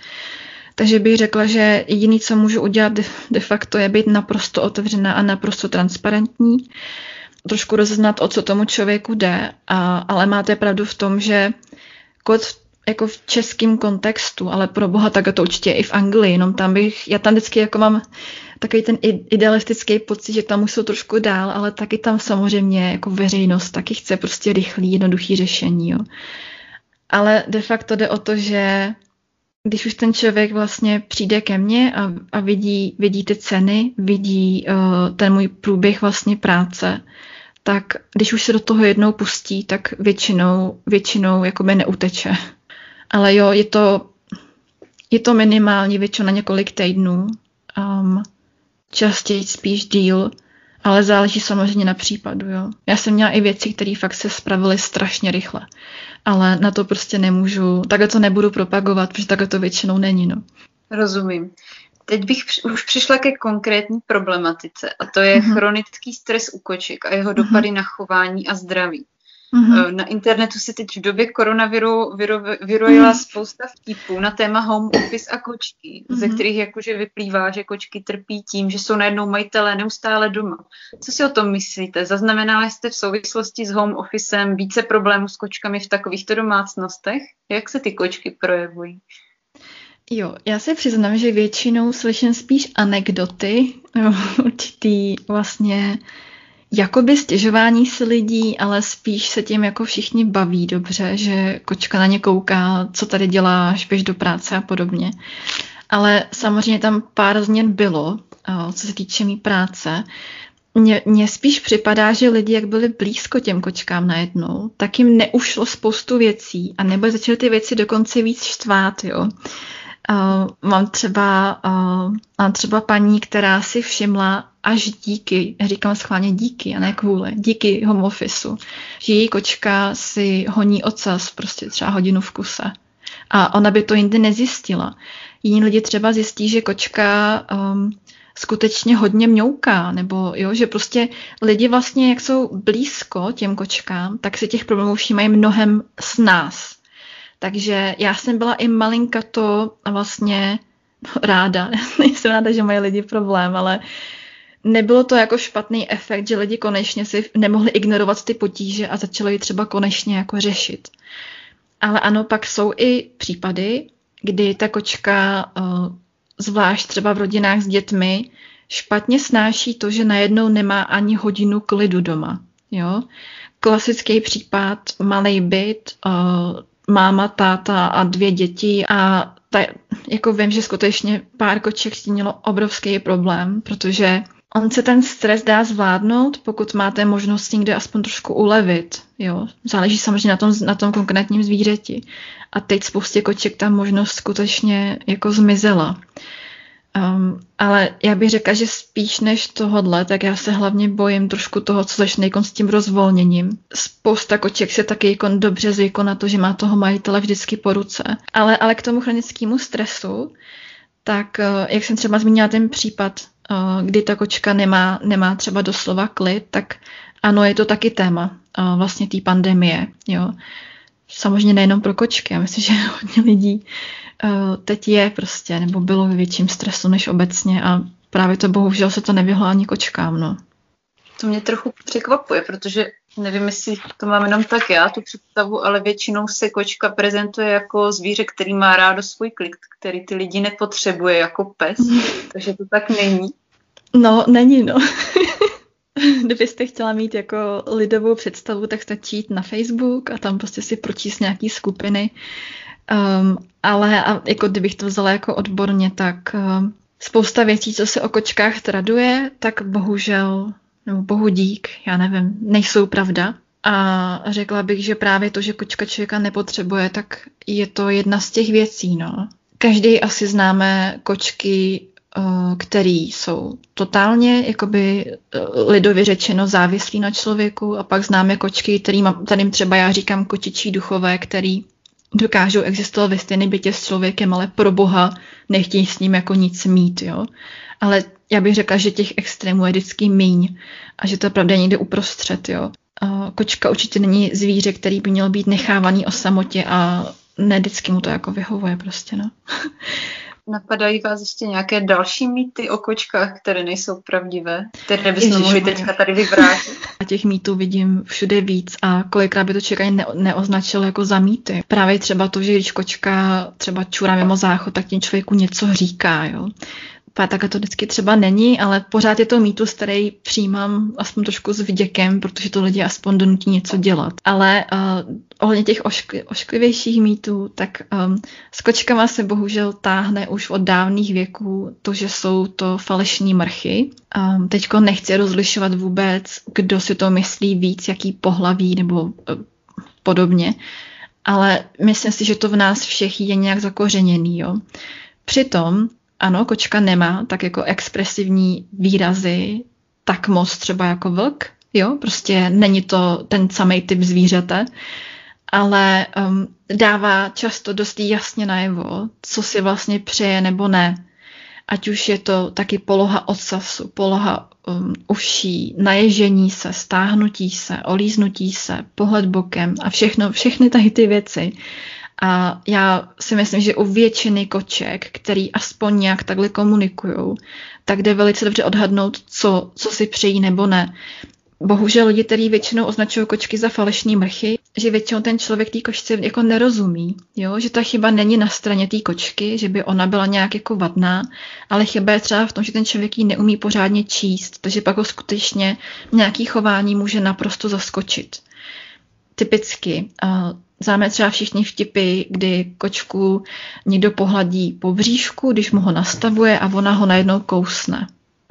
Takže bych řekla, že jediný, co můžu udělat de, facto, je být naprosto otevřená a naprosto transparentní. Trošku rozeznat, o co tomu člověku jde, a, ale máte pravdu v tom, že kod jako v českém kontextu, ale pro boha tak to určitě i v Anglii, jenom tam bych, já tam vždycky jako mám takový ten idealistický pocit, že tam už jsou trošku dál, ale taky tam samozřejmě jako veřejnost taky chce prostě rychlý, jednoduchý řešení, jo. Ale de facto jde o to, že když už ten člověk vlastně přijde ke mně a, a vidí, vidí ty ceny, vidí uh, ten můj průběh vlastně práce, tak když už se do toho jednou pustí, tak většinou, většinou jakoby neuteče. Ale jo, je to, je to minimálně většinou na několik týdnů, um, častěji spíš díl, ale záleží samozřejmě na případu. Jo. Já jsem měla i věci, které fakt se spravily strašně rychle ale na to prostě nemůžu, takhle to nebudu propagovat, protože takhle to většinou není. No.
Rozumím. Teď bych už přišla ke konkrétní problematice a to je mm-hmm. chronický stres u koček a jeho dopady mm-hmm. na chování a zdraví. Mm-hmm. Na internetu se teď v době koronaviru vyro, vyrojila mm-hmm. spousta vtipů na téma home office a kočky, mm-hmm. ze kterých jakože vyplývá, že kočky trpí tím, že jsou najednou majitelé neustále doma. Co si o tom myslíte? Zaznamenali jste v souvislosti s home officem více problémů s kočkami v takovýchto domácnostech? Jak se ty kočky projevují?
Jo, já se přiznám, že většinou slyším spíš anekdoty, určitý vlastně jakoby stěžování si lidí, ale spíš se tím jako všichni baví dobře, že kočka na ně kouká, co tady děláš, běž do práce a podobně. Ale samozřejmě tam pár změn bylo, co se týče mý práce. Mně, mně spíš připadá, že lidi, jak byli blízko těm kočkám najednou, tak jim neušlo spoustu věcí a nebo začaly ty věci dokonce víc štvát, jo. Uh, mám třeba, uh, mám třeba paní, která si všimla až díky, říkám schválně díky a ne kvůli, díky home officeu, že její kočka si honí ocas prostě třeba hodinu v kuse. A ona by to jindy nezjistila. Jiní lidi třeba zjistí, že kočka um, skutečně hodně mňouká, nebo jo, že prostě lidi vlastně, jak jsou blízko těm kočkám, tak si těch problémů všímají mnohem s nás. Takže já jsem byla i malinka to vlastně ráda. Nejsem ráda, že mají lidi problém, ale nebylo to jako špatný efekt, že lidi konečně si nemohli ignorovat ty potíže a začali ji třeba konečně jako řešit. Ale ano, pak jsou i případy, kdy ta kočka, eh, zvlášť třeba v rodinách s dětmi, špatně snáší to, že najednou nemá ani hodinu klidu doma. Jo? Klasický případ, malý byt, eh, máma, táta a dvě děti a ta, jako vím, že skutečně pár koček s tím mělo obrovský problém, protože on se ten stres dá zvládnout, pokud máte možnost někde aspoň trošku ulevit. Jo? Záleží samozřejmě na tom, na tom konkrétním zvířeti. A teď spoustě koček ta možnost skutečně jako zmizela. Um, ale já bych řekla, že spíš než tohodle, tak já se hlavně bojím trošku toho, co začne s tím rozvolněním. Spousta koček se taky jako dobře zvyklo na to, že má toho majitele vždycky po ruce. Ale, ale k tomu chronickému stresu, tak uh, jak jsem třeba zmínila ten případ, uh, kdy ta kočka nemá, nemá třeba doslova klid, tak ano, je to taky téma uh, vlastně té pandemie. Jo. Samozřejmě nejenom pro kočky, já myslím, že hodně lidí teď je prostě, nebo bylo ve větším stresu než obecně a právě to bohužel se to nevyhlo ani kočkám, no.
To mě trochu překvapuje, protože nevím, jestli to mám jenom tak já, tu představu, ale většinou se kočka prezentuje jako zvíře, který má rádo svůj klid, který ty lidi nepotřebuje jako pes, takže to tak není.
No, není, no. Kdybyste chtěla mít jako lidovou představu, tak stačí jít na Facebook a tam prostě si pročíst nějaký skupiny, Um, ale a jako kdybych to vzala jako odborně, tak um, spousta věcí, co se o kočkách traduje, tak bohužel, nebo bohu dík, já nevím, nejsou pravda. A řekla bych, že právě to, že kočka člověka nepotřebuje, tak je to jedna z těch věcí. No. Každý asi známe kočky, který jsou totálně, jakoby lidově řečeno, závislí na člověku a pak známe kočky, kterým, kterým třeba já říkám kočičí duchové, který dokážou existovat ve stejném bytě s člověkem, ale pro boha nechtějí s ním jako nic mít, jo. Ale já bych řekla, že těch extrémů je vždycky míň a že to pravda někde uprostřed, jo. A kočka určitě není zvíře, který by měl být nechávaný o samotě a ne vždycky mu to jako vyhovuje prostě, no.
Napadají vás ještě nějaké další mýty o kočkách, které nejsou pravdivé, které bychom mohli teďka tady vyvrátit?
Těch mýtů vidím všude víc a kolikrát by to člověk ani ne- neoznačil jako za mýty. Právě třeba to, že když kočka třeba čurá mimo záchod, tak tím člověku něco říká. Jo vždycky třeba není, ale pořád je to mýtus, který přijímám aspoň trošku s vděkem, protože to lidi aspoň donutí něco dělat. Ale uh, ohledně těch oškli, ošklivějších mýtů, tak um, s kočkama se bohužel táhne už od dávných věků to, že jsou to falešní mrchy. Um, teďko nechci rozlišovat vůbec, kdo si to myslí víc, jaký pohlaví nebo uh, podobně, ale myslím si, že to v nás všech je nějak zakořeněný. Jo. Přitom ano, kočka nemá tak jako expresivní výrazy, tak moc třeba jako vlk, jo, prostě není to ten samý typ zvířete, ale um, dává často dost jasně najevo, co si vlastně přeje nebo ne. Ať už je to taky poloha ocasu, poloha um, uší, naježení se, stáhnutí se, olíznutí se, pohled bokem a všechno, všechny tady ty věci. A já si myslím, že u většiny koček, který aspoň nějak takhle komunikují, tak jde velice dobře odhadnout, co, co si přejí nebo ne bohužel lidi, kteří většinou označují kočky za falešní mrchy, že většinou ten člověk té kočce jako nerozumí, jo? že ta chyba není na straně té kočky, že by ona byla nějak jako vadná, ale chyba je třeba v tom, že ten člověk ji neumí pořádně číst, takže pak ho skutečně nějaký chování může naprosto zaskočit. Typicky Známe třeba všichni vtipy, kdy kočku někdo pohladí po bříšku, když mu ho nastavuje a ona ho najednou kousne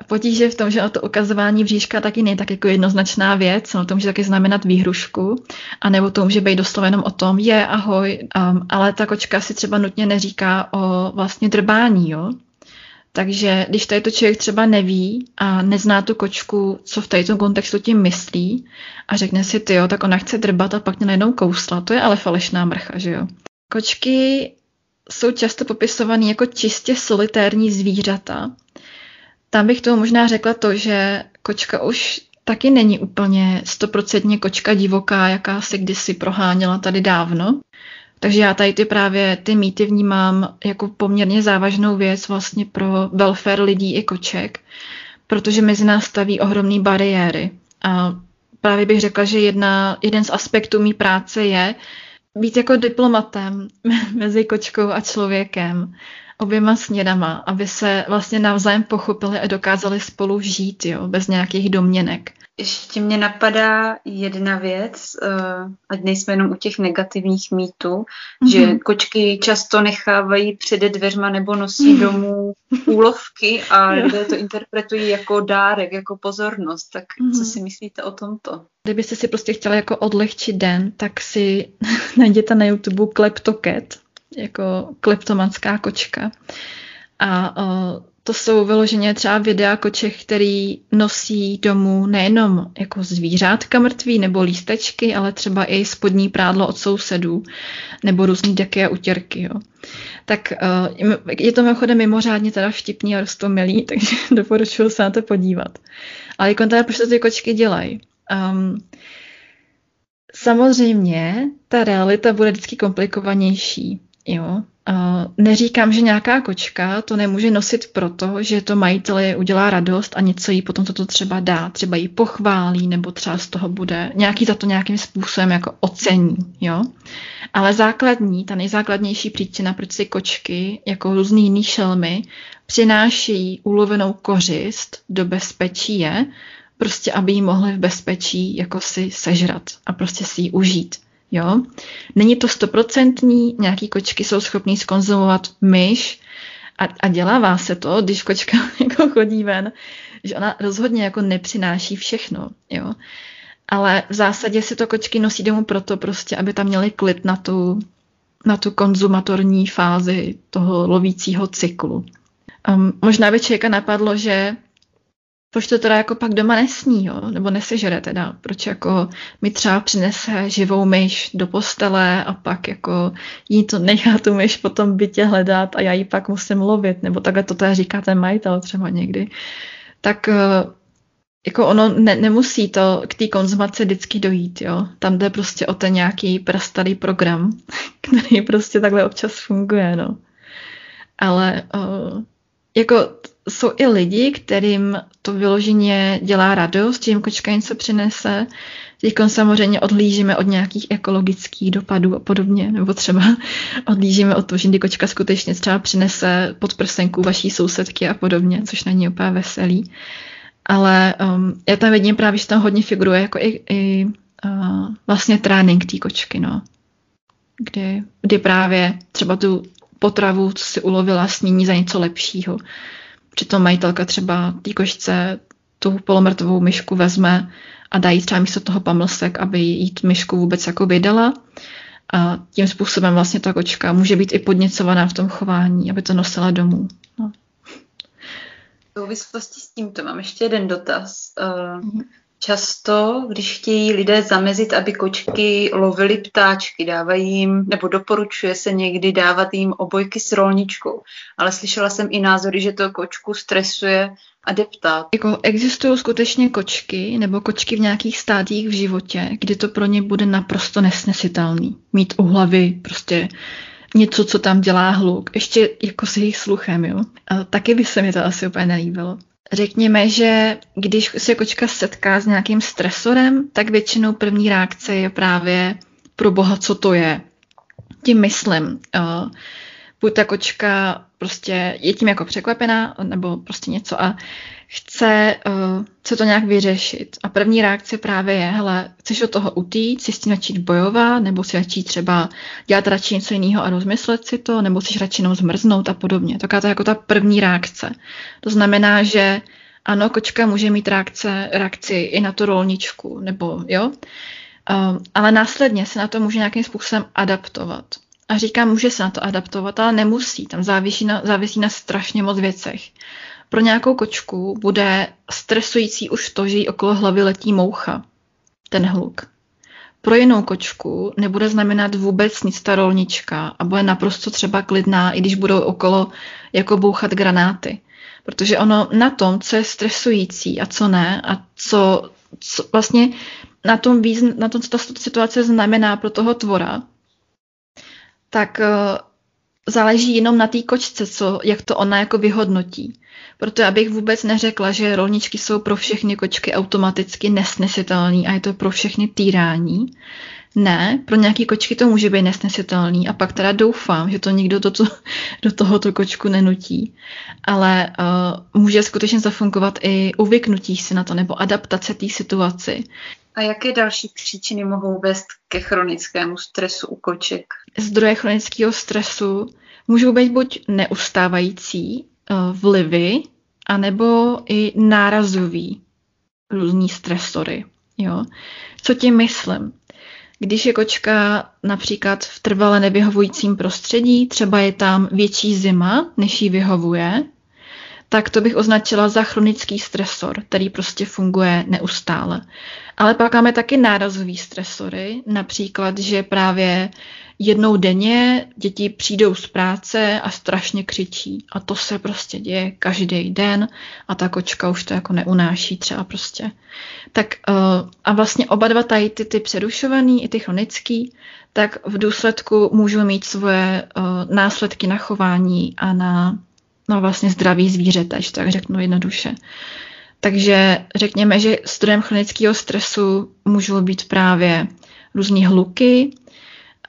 potíže v tom, že to ukazování bříška taky není tak jako jednoznačná věc, no to může taky znamenat výhrušku, anebo to může být doslova jenom o tom, je ahoj, um, ale ta kočka si třeba nutně neříká o vlastně drbání, jo. Takže když tady to člověk třeba neví a nezná tu kočku, co v tom kontextu tím myslí a řekne si, ty jo, tak ona chce drbat a pak mě najednou kousla, to je ale falešná mrcha, že jo. Kočky jsou často popisované jako čistě solitérní zvířata, tam bych to možná řekla to, že kočka už taky není úplně stoprocentně kočka divoká, jaká se kdysi proháněla tady dávno. Takže já tady ty právě ty mýty vnímám jako poměrně závažnou věc vlastně pro welfare lidí i koček, protože mezi nás staví ohromné bariéry. A právě bych řekla, že jedna, jeden z aspektů mý práce je být jako diplomatem mezi kočkou a člověkem oběma směrama, aby se vlastně navzájem pochopili a dokázali spolu žít, jo, bez nějakých domněnek.
Ještě mě napadá jedna věc, uh, ať nejsme jenom u těch negativních mýtů, mm-hmm. že kočky často nechávají před dveřma nebo nosí mm. domů úlovky a lidé to interpretují jako dárek, jako pozornost. Tak mm-hmm. co si myslíte o tomto?
Kdybyste si prostě chtěli jako odlehčit den, tak si najděte na YouTube Kleptoket jako kleptomanská kočka. A o, to jsou vyloženě třeba videa koček, který nosí domů nejenom jako zvířátka mrtví nebo lístečky, ale třeba i spodní prádlo od sousedů nebo různý deky a utěrky. Jo. Tak je to mimochodem mimořádně teda vtipný a rostomilý, takže doporučuji se na to podívat. Ale jako teda, proč to ty kočky dělají? Um, samozřejmě ta realita bude vždycky komplikovanější. Jo. Neříkám, že nějaká kočka to nemůže nosit proto, že to majiteli udělá radost a něco jí potom toto třeba dá, třeba jí pochválí, nebo třeba z toho bude nějaký za to nějakým způsobem jako ocení, jo. Ale základní, ta nejzákladnější příčina, proč si kočky, jako různý jiný šelmy, přináší ulovenou kořist do bezpečí je, prostě aby ji mohli v bezpečí jako si sežrat a prostě si ji užít. Jo? Není to stoprocentní, nějaký kočky jsou schopný skonzumovat myš a, a dělává se to, když kočka jako chodí ven, že ona rozhodně jako nepřináší všechno. Jo? Ale v zásadě si to kočky nosí domů proto prostě, aby tam měly klid na tu, na tu konzumatorní fázi toho lovícího cyklu. Um, možná by člověka napadlo, že proč to teda jako pak doma nesní, jo? nebo nesežere teda, proč jako mi třeba přinese živou myš do postele a pak jako jí to nechá tu myš potom bytě hledat a já ji pak musím lovit, nebo takhle to teda říká ten majitel třeba někdy. Tak eh, jako ono ne, nemusí to k té konzumaci vždycky dojít, jo. Tam jde prostě o ten nějaký prastarý program, který prostě takhle občas funguje, no. Ale uh, jako jsou i lidi, kterým to vyloženě dělá radost, že jim kočka něco přinese. Teď samozřejmě odlížíme od nějakých ekologických dopadů a podobně, nebo třeba odlížíme od toho, že kdy kočka skutečně třeba přinese pod prsenku vaší sousedky a podobně, což není úplně veselý. Ale um, já tam vidím právě, že tam hodně figuruje jako i, i uh, vlastně trénink té kočky, no. Kdy, kdy právě třeba tu potravu, co si ulovila, sníní za něco lepšího. Přitom majitelka třeba té košce tu polomrtvou myšku vezme a dají třeba místo toho pamlsek, aby jí tu myšku vůbec jako vydala. A tím způsobem vlastně ta kočka může být i podněcovaná v tom chování, aby to nosila domů. No.
V souvislosti s tímto mám ještě jeden dotaz. Uh, Často, když chtějí lidé zamezit, aby kočky lovily ptáčky, dávají jim, nebo doporučuje se někdy dávat jim obojky s rolničkou. Ale slyšela jsem i názory, že to kočku stresuje adeptát.
Jako existují skutečně kočky nebo kočky v nějakých stádiích v životě, kdy to pro ně bude naprosto nesnesitelný. Mít u hlavy prostě něco, co tam dělá hluk, ještě jako s jejich sluchem, jo. A taky by se mi to asi úplně nelíbilo. Řekněme, že když se kočka setká s nějakým stresorem, tak většinou první reakce je právě pro boha, co to je. Tím myslím, uh, buď ta kočka prostě je tím jako překvapená, nebo prostě něco a chce uh, se to nějak vyřešit. A první reakce právě je, hele, chceš od toho utíct, si s tím začít bojovat, nebo si začít třeba dělat radši něco jiného a rozmyslet si to, nebo chceš radši jenom zmrznout a podobně. Taková to je jako ta první reakce. To znamená, že ano, kočka může mít reakce, reakci i na tu rolničku, nebo jo, uh, ale následně se na to může nějakým způsobem adaptovat. A říkám, může se na to adaptovat, ale nemusí. Tam závisí na, závisí na strašně moc věcech. Pro nějakou kočku bude stresující už to, že jí okolo hlavy letí moucha, ten hluk. Pro jinou kočku nebude znamenat vůbec nic ta rolnička a bude naprosto třeba klidná, i když budou okolo jako bouchat granáty. Protože ono na tom, co je stresující a co ne, a co, co vlastně na tom, na tom, co ta situace znamená pro toho tvora, tak uh, záleží jenom na té kočce, co, jak to ona jako vyhodnotí. Proto abych vůbec neřekla, že rolničky jsou pro všechny kočky automaticky nesnesitelný a je to pro všechny týrání. Ne, pro nějaký kočky to může být nesnesitelný a pak teda doufám, že to nikdo to, to, do tohoto kočku nenutí. Ale uh, může skutečně zafungovat i uvyknutí si na to nebo adaptace té situaci.
A jaké další příčiny mohou vést ke chronickému stresu u koček?
Zdroje chronického stresu můžou být buď neustávající uh, vlivy, anebo i nárazový různý stresory. Jo? Co tím myslím? Když je kočka například v trvale nevyhovujícím prostředí, třeba je tam větší zima, než jí vyhovuje, tak to bych označila za chronický stresor, který prostě funguje neustále. Ale pak máme taky nárazový stresory, například, že právě jednou denně děti přijdou z práce a strašně křičí. A to se prostě děje každý den a ta kočka už to jako neunáší třeba prostě. Tak uh, a vlastně oba dva tady ty, ty přerušovaný i ty chronický, tak v důsledku můžou mít svoje uh, následky na chování a na no vlastně zdraví zvířete, že tak řeknu jednoduše. Takže řekněme, že zdrojem chronického stresu můžou být právě různé hluky,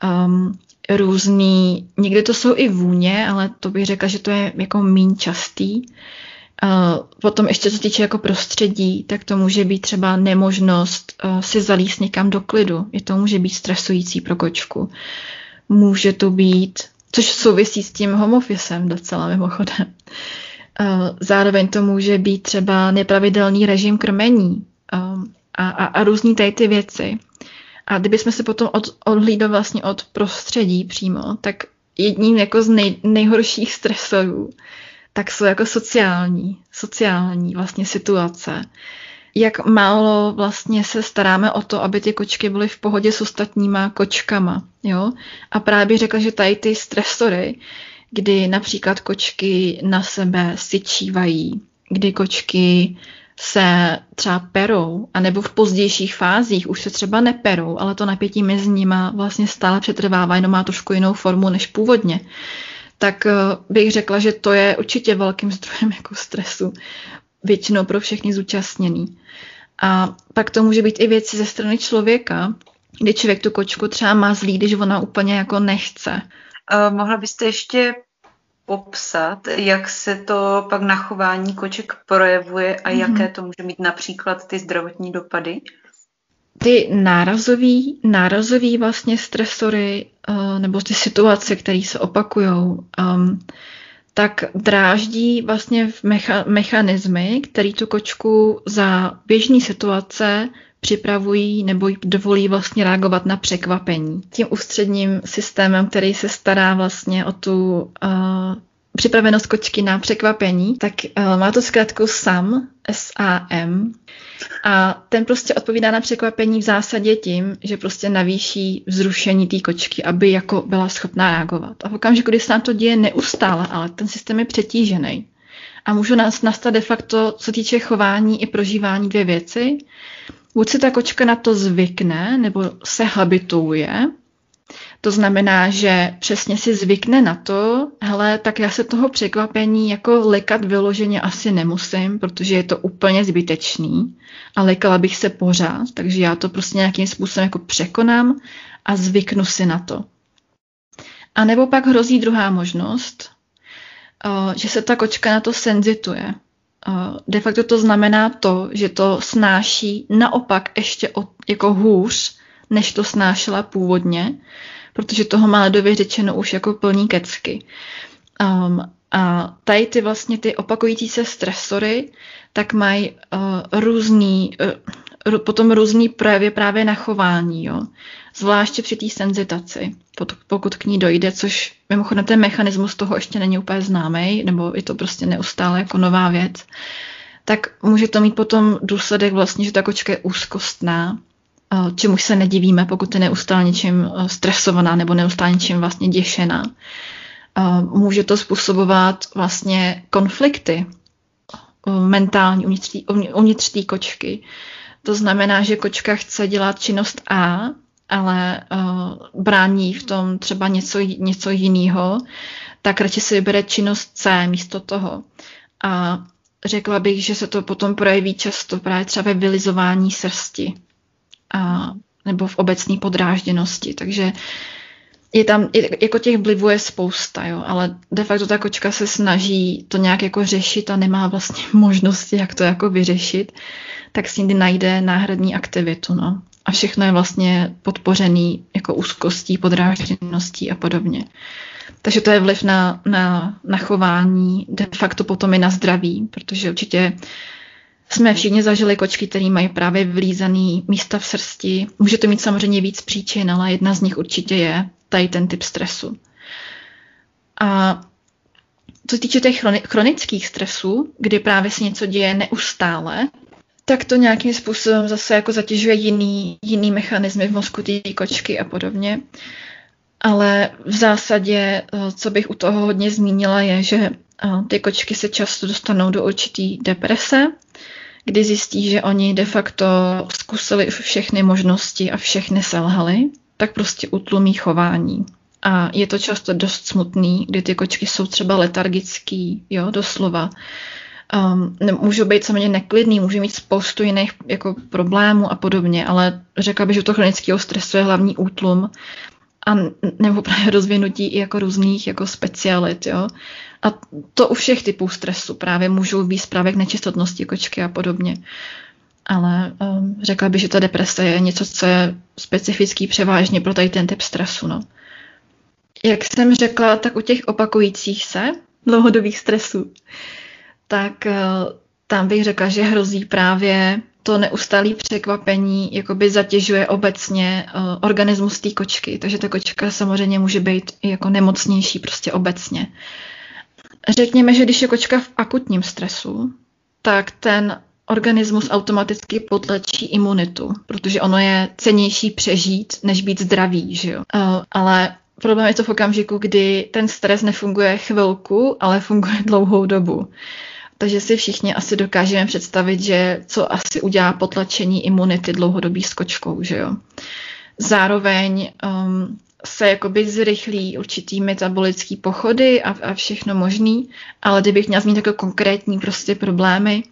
um, různý, někdy to jsou i vůně, ale to bych řekla, že to je jako méně častý. Uh, potom ještě co týče jako prostředí, tak to může být třeba nemožnost uh, si zalíst někam do klidu. Je to může být stresující pro kočku. Může to být, což souvisí s tím homofisem docela mimochodem. Uh, zároveň to může být třeba nepravidelný režim krmení um, a, a, a různý tady ty věci. A kdybychom se potom od, odhlídli vlastně od prostředí přímo, tak jedním jako z nej, nejhorších stresorů, tak jsou jako sociální, sociální vlastně situace. Jak málo vlastně se staráme o to, aby ty kočky byly v pohodě s ostatníma kočkama. Jo? A právě bych řekla, že tady ty stresory, kdy například kočky na sebe syčívají, kdy kočky se třeba perou, anebo v pozdějších fázích už se třeba neperou, ale to napětí mezi nima vlastně stále přetrvává, jenom má trošku jinou formu než původně, tak eh, bych řekla, že to je určitě velkým zdrojem jako stresu, většinou pro všechny zúčastněný. A pak to může být i věci ze strany člověka, kdy člověk tu kočku třeba má zlý, když ona úplně jako nechce.
Uh, mohla byste ještě popsat, jak se to pak na chování koček projevuje a mm-hmm. jaké to může mít například ty zdravotní dopady?
Ty nárazový, nárazový vlastně stresory uh, nebo ty situace, které se opakují, um, tak dráždí vlastně v mecha, mechanismy, které tu kočku za běžné situace připravují nebo jí dovolí vlastně reagovat na překvapení. Tím ústředním systémem, který se stará vlastně o tu uh, připravenost kočky na překvapení, tak uh, má to zkrátku SAM, S-A-M. A ten prostě odpovídá na překvapení v zásadě tím, že prostě navýší vzrušení té kočky, aby jako byla schopná reagovat. A v okamžiku, kdy se nám to děje neustále, ale ten systém je přetížený. A můžu nás nastat de facto, co týče chování i prožívání dvě věci. Buď se ta kočka na to zvykne, nebo se habituje, to znamená, že přesně si zvykne na to, hele, tak já se toho překvapení jako lekat vyloženě asi nemusím, protože je to úplně zbytečný a lekala bych se pořád, takže já to prostě nějakým způsobem jako překonám a zvyknu si na to. A nebo pak hrozí druhá možnost, eh, že se ta kočka na to senzituje. Eh, de facto to znamená to, že to snáší naopak ještě jako hůř, než to snášela původně, protože toho má ledově řečeno už jako plný kecky. Um, a tady ty vlastně ty opakující se stresory, tak mají uh, různý, uh, potom různý projevy právě na chování, jo. Zvláště při té senzitaci, pokud k ní dojde, což mimochodem ten mechanismus toho ještě není úplně známý, nebo je to prostě neustále jako nová věc, tak může to mít potom důsledek vlastně, že ta kočka je úzkostná, čemuž se nedivíme, pokud je neustále něčím eh, stresovaná nebo neustále něčím vlastně děšená. Eh, může to způsobovat vlastně konflikty mentální uvnitř té kočky. To znamená, že kočka chce dělat činnost A, ale uh, brání v tom třeba něco, něco jiného, tak radši si vybere činnost C místo toho. A řekla bych, že se to potom projeví často právě třeba ve vylizování srsti a, nebo v obecné podrážděnosti. Takže je tam, jako těch vlivů je spousta, jo, ale de facto ta kočka se snaží to nějak jako řešit a nemá vlastně možnosti, jak to jako vyřešit, tak si někdy najde náhradní aktivitu, no. A všechno je vlastně podpořený jako úzkostí, podrážděností a podobně. Takže to je vliv na, na, na chování, de facto potom i na zdraví, protože určitě jsme všichni zažili kočky, které mají právě vlízaný místa v srsti. Může to mít samozřejmě víc příčin, ale jedna z nich určitě je tady ten typ stresu. A co se týče těch chronických stresů, kdy právě se něco děje neustále, tak to nějakým způsobem zase jako zatěžuje jiný, jiný mechanismy v mozku té kočky a podobně. Ale v zásadě, eh, co bych u toho hodně zmínila, je, že eh, ty kočky se často dostanou do určitý deprese, kdy zjistí, že oni de facto zkusili všechny možnosti a všechny selhali, tak prostě utlumí chování. A je to často dost smutný, kdy ty kočky jsou třeba letargický, jo, doslova. Um, můžou být samozřejmě neklidný, může mít spoustu jiných jako problémů a podobně, ale řekla bych, že to chronického stresu je hlavní útlum a nebo právě rozvinutí i jako různých jako specialit, jo. A to u všech typů stresu právě můžou být právě k nečistotnosti kočky a podobně. Ale um, řekla bych, že ta deprese je něco, co je specifický převážně pro tady ten typ stresu. No. Jak jsem řekla, tak u těch opakujících se dlouhodobých stresů, tak uh, tam bych řekla, že hrozí právě to neustálé překvapení jakoby zatěžuje obecně uh, organismus té kočky, takže ta kočka samozřejmě může být jako nemocnější prostě obecně. Řekněme, že když je kočka v akutním stresu, tak ten organismus automaticky potlačí imunitu, protože ono je cenější přežít, než být zdravý, že jo. Uh, ale problém je to v okamžiku, kdy ten stres nefunguje chvilku, ale funguje dlouhou dobu. Takže si všichni asi dokážeme představit, že co asi udělá potlačení imunity dlouhodobý s kočkou, že jo. Zároveň um, se jakoby zrychlí určitý metabolický pochody a, a všechno možný, ale kdybych měla zmínit jako konkrétní prostě problémy,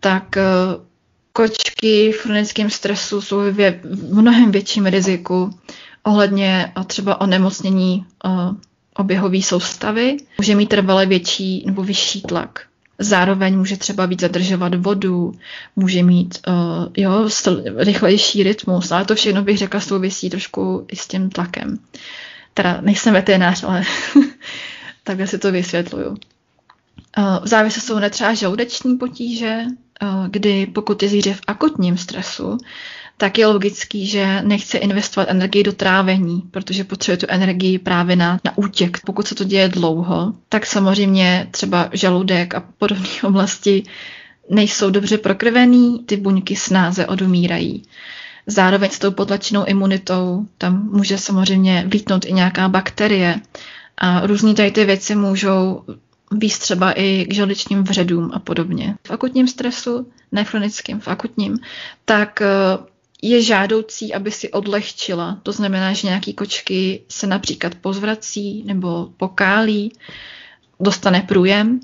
tak uh, kočky v chronickém stresu jsou v mnohem větším riziku ohledně uh, třeba onemocnění uh, oběhové soustavy. Může mít trvale větší nebo vyšší tlak. Zároveň může třeba víc zadržovat vodu, může mít uh, jo, rychlejší rytmus, ale to všechno bych řekla souvisí trošku i s tím tlakem. Teda nejsem veterinář, ale takhle si to vysvětluju. Uh, v závěse jsou třeba žaludeční potíže, uh, kdy pokud je zvíře v akutním stresu, tak je logický, že nechce investovat energii do trávení, protože potřebuje tu energii právě na, na útěk. Pokud se to děje dlouho, tak samozřejmě třeba žaludek a podobné oblasti nejsou dobře prokrvený, ty buňky snáze odumírají. Zároveň s tou potlačenou imunitou tam může samozřejmě vítnout i nějaká bakterie. A různé tady ty věci můžou víc třeba i k žaludečním vředům a podobně. V akutním stresu, ne chronickým, v akutním, tak eh, je žádoucí, aby si odlehčila. To znamená, že nějaký kočky se například pozvrací nebo pokálí, dostane průjem.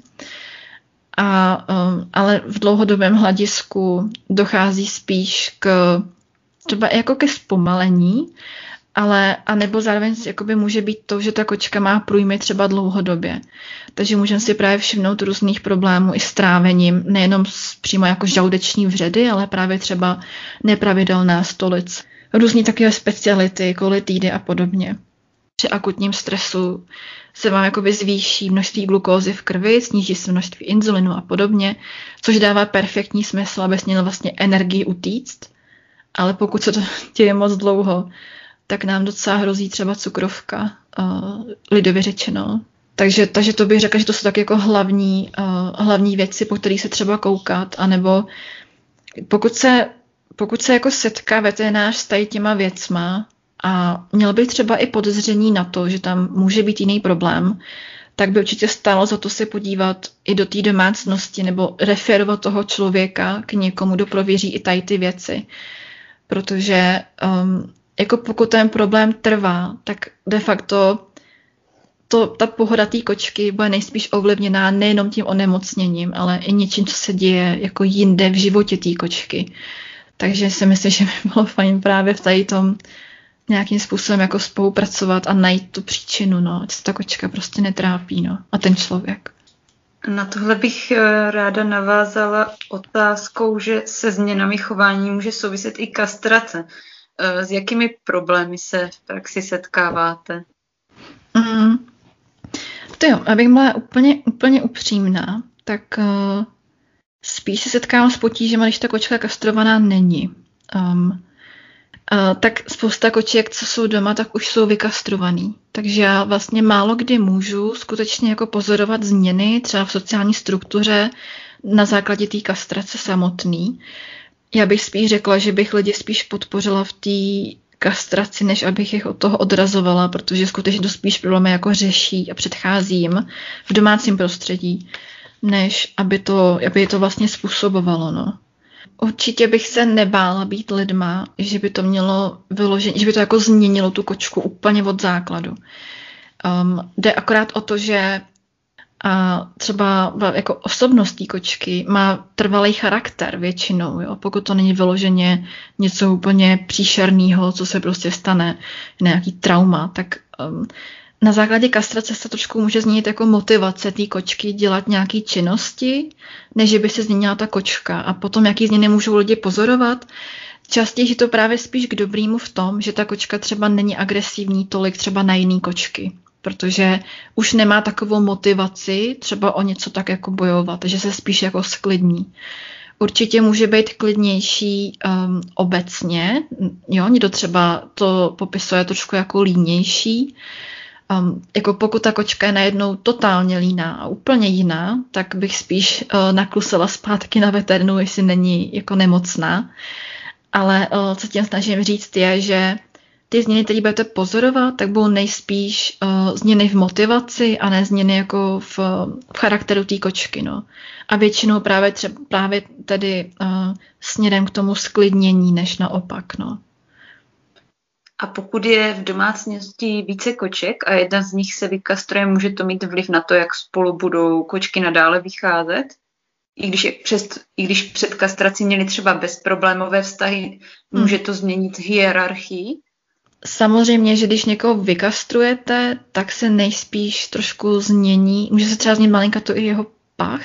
A, um, ale v dlouhodobém hledisku dochází spíš k třeba jako ke zpomalení, ale a nebo zároveň jakoby může být to, že ta kočka má průjmy třeba dlouhodobě. Takže můžeme si právě všimnout různých problémů i s trávením, nejenom s, přímo jako žaludeční vředy, ale právě třeba nepravidelná stolic. Různý takové speciality, kolitídy a podobně. Při akutním stresu se vám jakoby zvýší množství glukózy v krvi, sníží se množství inzulinu a podobně, což dává perfektní smysl, aby měl vlastně energii utíct. Ale pokud se to děje moc dlouho, tak nám docela hrozí třeba cukrovka, uh, lidově řečeno. Takže, takže to bych řekla, že to jsou tak jako hlavní, uh, hlavní věci, po kterých se třeba koukat, anebo pokud se, pokud se jako setká veterinář s tady těma věcma a měl by třeba i podezření na to, že tam může být jiný problém, tak by určitě stálo za to se podívat i do té domácnosti nebo referovat toho člověka k někomu, kdo prověří i tady ty věci. Protože um, jako pokud ten problém trvá, tak de facto to, ta pohoda té kočky bude nejspíš ovlivněná nejenom tím onemocněním, ale i něčím, co se děje jako jinde v životě té kočky. Takže si myslím, že by bylo fajn právě v tady tom nějakým způsobem jako spolupracovat a najít tu příčinu, no, co ta kočka prostě netrápí, no, a ten člověk.
Na tohle bych eh, ráda navázala otázkou, že se změnami chování může souviset i kastrace. Eh, s jakými problémy se v praxi setkáváte?
Mm. To jo, abych byla úplně, úplně upřímná, tak uh, spíš se setkávám s potížemi, když ta kočka kastrovaná není. Um, uh, tak spousta koček, co jsou doma, tak už jsou vykastrovaný. Takže já vlastně málo kdy můžu skutečně jako pozorovat změny třeba v sociální struktuře na základě té kastrace samotný. Já bych spíš řekla, že bych lidi spíš podpořila v té kastraci, než abych jich od toho odrazovala, protože skutečně to spíš problémy jako řeší a předchází jim v domácím prostředí, než aby to, aby to vlastně způsobovalo. No. Určitě bych se nebála být lidma, že by to mělo vyložení, že by to jako změnilo tu kočku úplně od základu. Um, jde akorát o to, že a třeba jako osobnost té kočky má trvalý charakter většinou, jo? pokud to není vyloženě něco úplně příšerného, co se prostě stane, nějaký trauma, tak um, na základě kastrace se trošku může změnit jako motivace té kočky dělat nějaké činnosti, než by se změnila ta kočka. A potom, jaký změny můžou lidi pozorovat, Častěji je to právě spíš k dobrýmu v tom, že ta kočka třeba není agresivní tolik třeba na jiný kočky protože už nemá takovou motivaci třeba o něco tak jako bojovat, že se spíš jako sklidní. Určitě může být klidnější um, obecně, jo, někdo třeba to popisuje trošku jako línější, Um, jako pokud ta kočka je najednou totálně líná a úplně jiná, tak bych spíš uh, naklusela zpátky na veterinu, jestli není jako nemocná. Ale uh, co tím snažím říct je, že ty změny, které budete pozorovat, tak budou nejspíš uh, změny v motivaci a ne změny jako v, v charakteru té kočky. No. A většinou právě, třeba, právě tedy uh, směrem k tomu sklidnění, než naopak. No.
A pokud je v domácnosti více koček a jedna z nich se vykastruje, může to mít vliv na to, jak spolu budou kočky nadále vycházet? I když, je přes, I když před kastrací měli třeba bezproblémové vztahy, může hmm. to změnit hierarchii?
Samozřejmě, že když někoho vykastrujete, tak se nejspíš trošku změní, může se třeba změnit malinka to i jeho pach.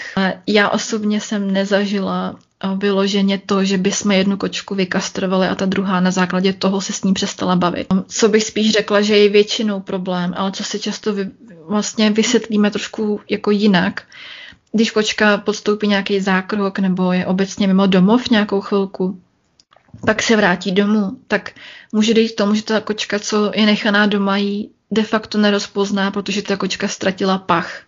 Já osobně jsem nezažila eh, vyloženě to, že bychom jednu kočku vykastrovali a ta druhá na základě toho se s ní přestala bavit. Co bych spíš řekla, že je většinou problém, ale co si často vy, vlastně vysvětlíme trošku jako jinak, když kočka podstoupí nějaký zákrok nebo je obecně mimo domov nějakou chvilku, pak se vrátí domů, tak může dojít k tomu, že ta kočka, co je nechaná doma, ji de facto nerozpozná, protože ta kočka ztratila pach.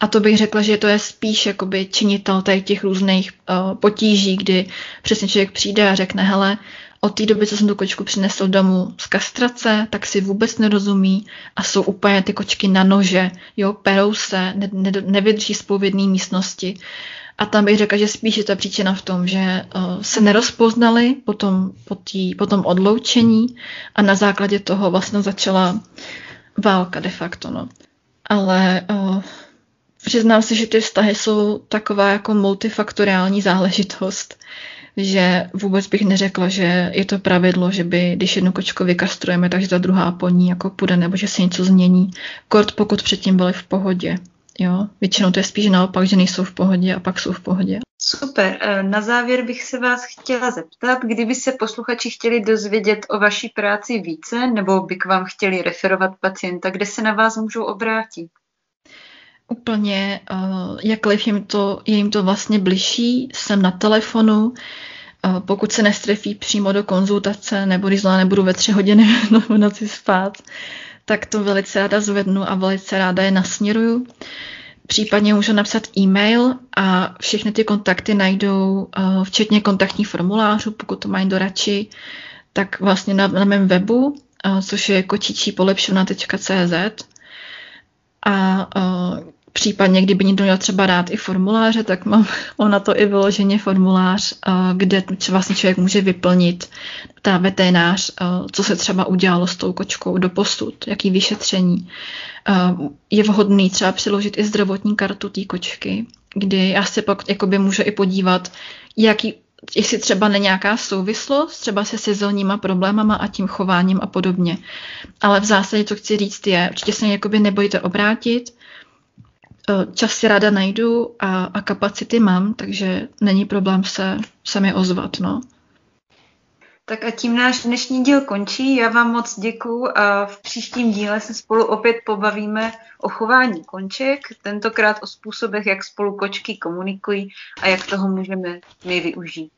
A to bych řekla, že to je spíš jakoby činitel těch různých uh, potíží, kdy přesně člověk přijde a řekne, hele, od té doby, co jsem tu kočku přinesl domů z kastrace, tak si vůbec nerozumí a jsou úplně ty kočky na nože, jo, perou se, ne, ne, nevydrží spolu v jedné místnosti. A tam bych řekla, že spíš je ta příčina v tom, že uh, se nerozpoznali po tom, po, tý, po tom odloučení a na základě toho vlastně začala válka de facto. No. Ale uh, přiznám si, že ty vztahy jsou taková jako multifaktoriální záležitost, že vůbec bych neřekla, že je to pravidlo, že by, když jednu kočku vykastrujeme, takže ta druhá po ní jako půjde, nebo že se něco změní. Kort pokud předtím byly v pohodě. Jo, většinou to je spíš naopak, že nejsou v pohodě a pak jsou v pohodě.
Super. E, na závěr bych se vás chtěla zeptat, kdyby se posluchači chtěli dozvědět o vaší práci více, nebo by k vám chtěli referovat pacienta, kde se na vás můžou obrátit?
Úplně, e, jakkoliv jim to, je jim to vlastně bližší, jsem na telefonu, e, pokud se nestrefí přímo do konzultace, nebo když zlá nebudu ve tři hodiny v noci spát, tak to velice ráda zvednu a velice ráda je nasměruju. Případně můžu napsat e-mail a všechny ty kontakty najdou, uh, včetně kontaktních formulářů, pokud to mají do radši, tak vlastně na, na mém webu, uh, což je kočičípolepšovna.cz a uh, Případně, kdyby někdo měl třeba rád i formuláře, tak mám, mám na to i vyloženě formulář, eh, kde vlastně člověk může vyplnit ta veterinář, eh, co se třeba udělalo s tou kočkou do posud, jaký vyšetření. Eh, je vhodný třeba přiložit i zdravotní kartu té kočky, kdy já se pak jakoby můžu i podívat, jaký, jestli třeba není nějaká souvislost, třeba se sezónníma problémama a tím chováním a podobně. Ale v zásadě, co chci říct, je, určitě se jakoby nebojte obrátit, čas si ráda najdu a, a kapacity mám, takže není problém se, se mi ozvat. No.
Tak a tím náš dnešní díl končí. Já vám moc děkuju a v příštím díle se spolu opět pobavíme o chování konček, tentokrát o způsobech, jak spolu kočky komunikují a jak toho můžeme my využít.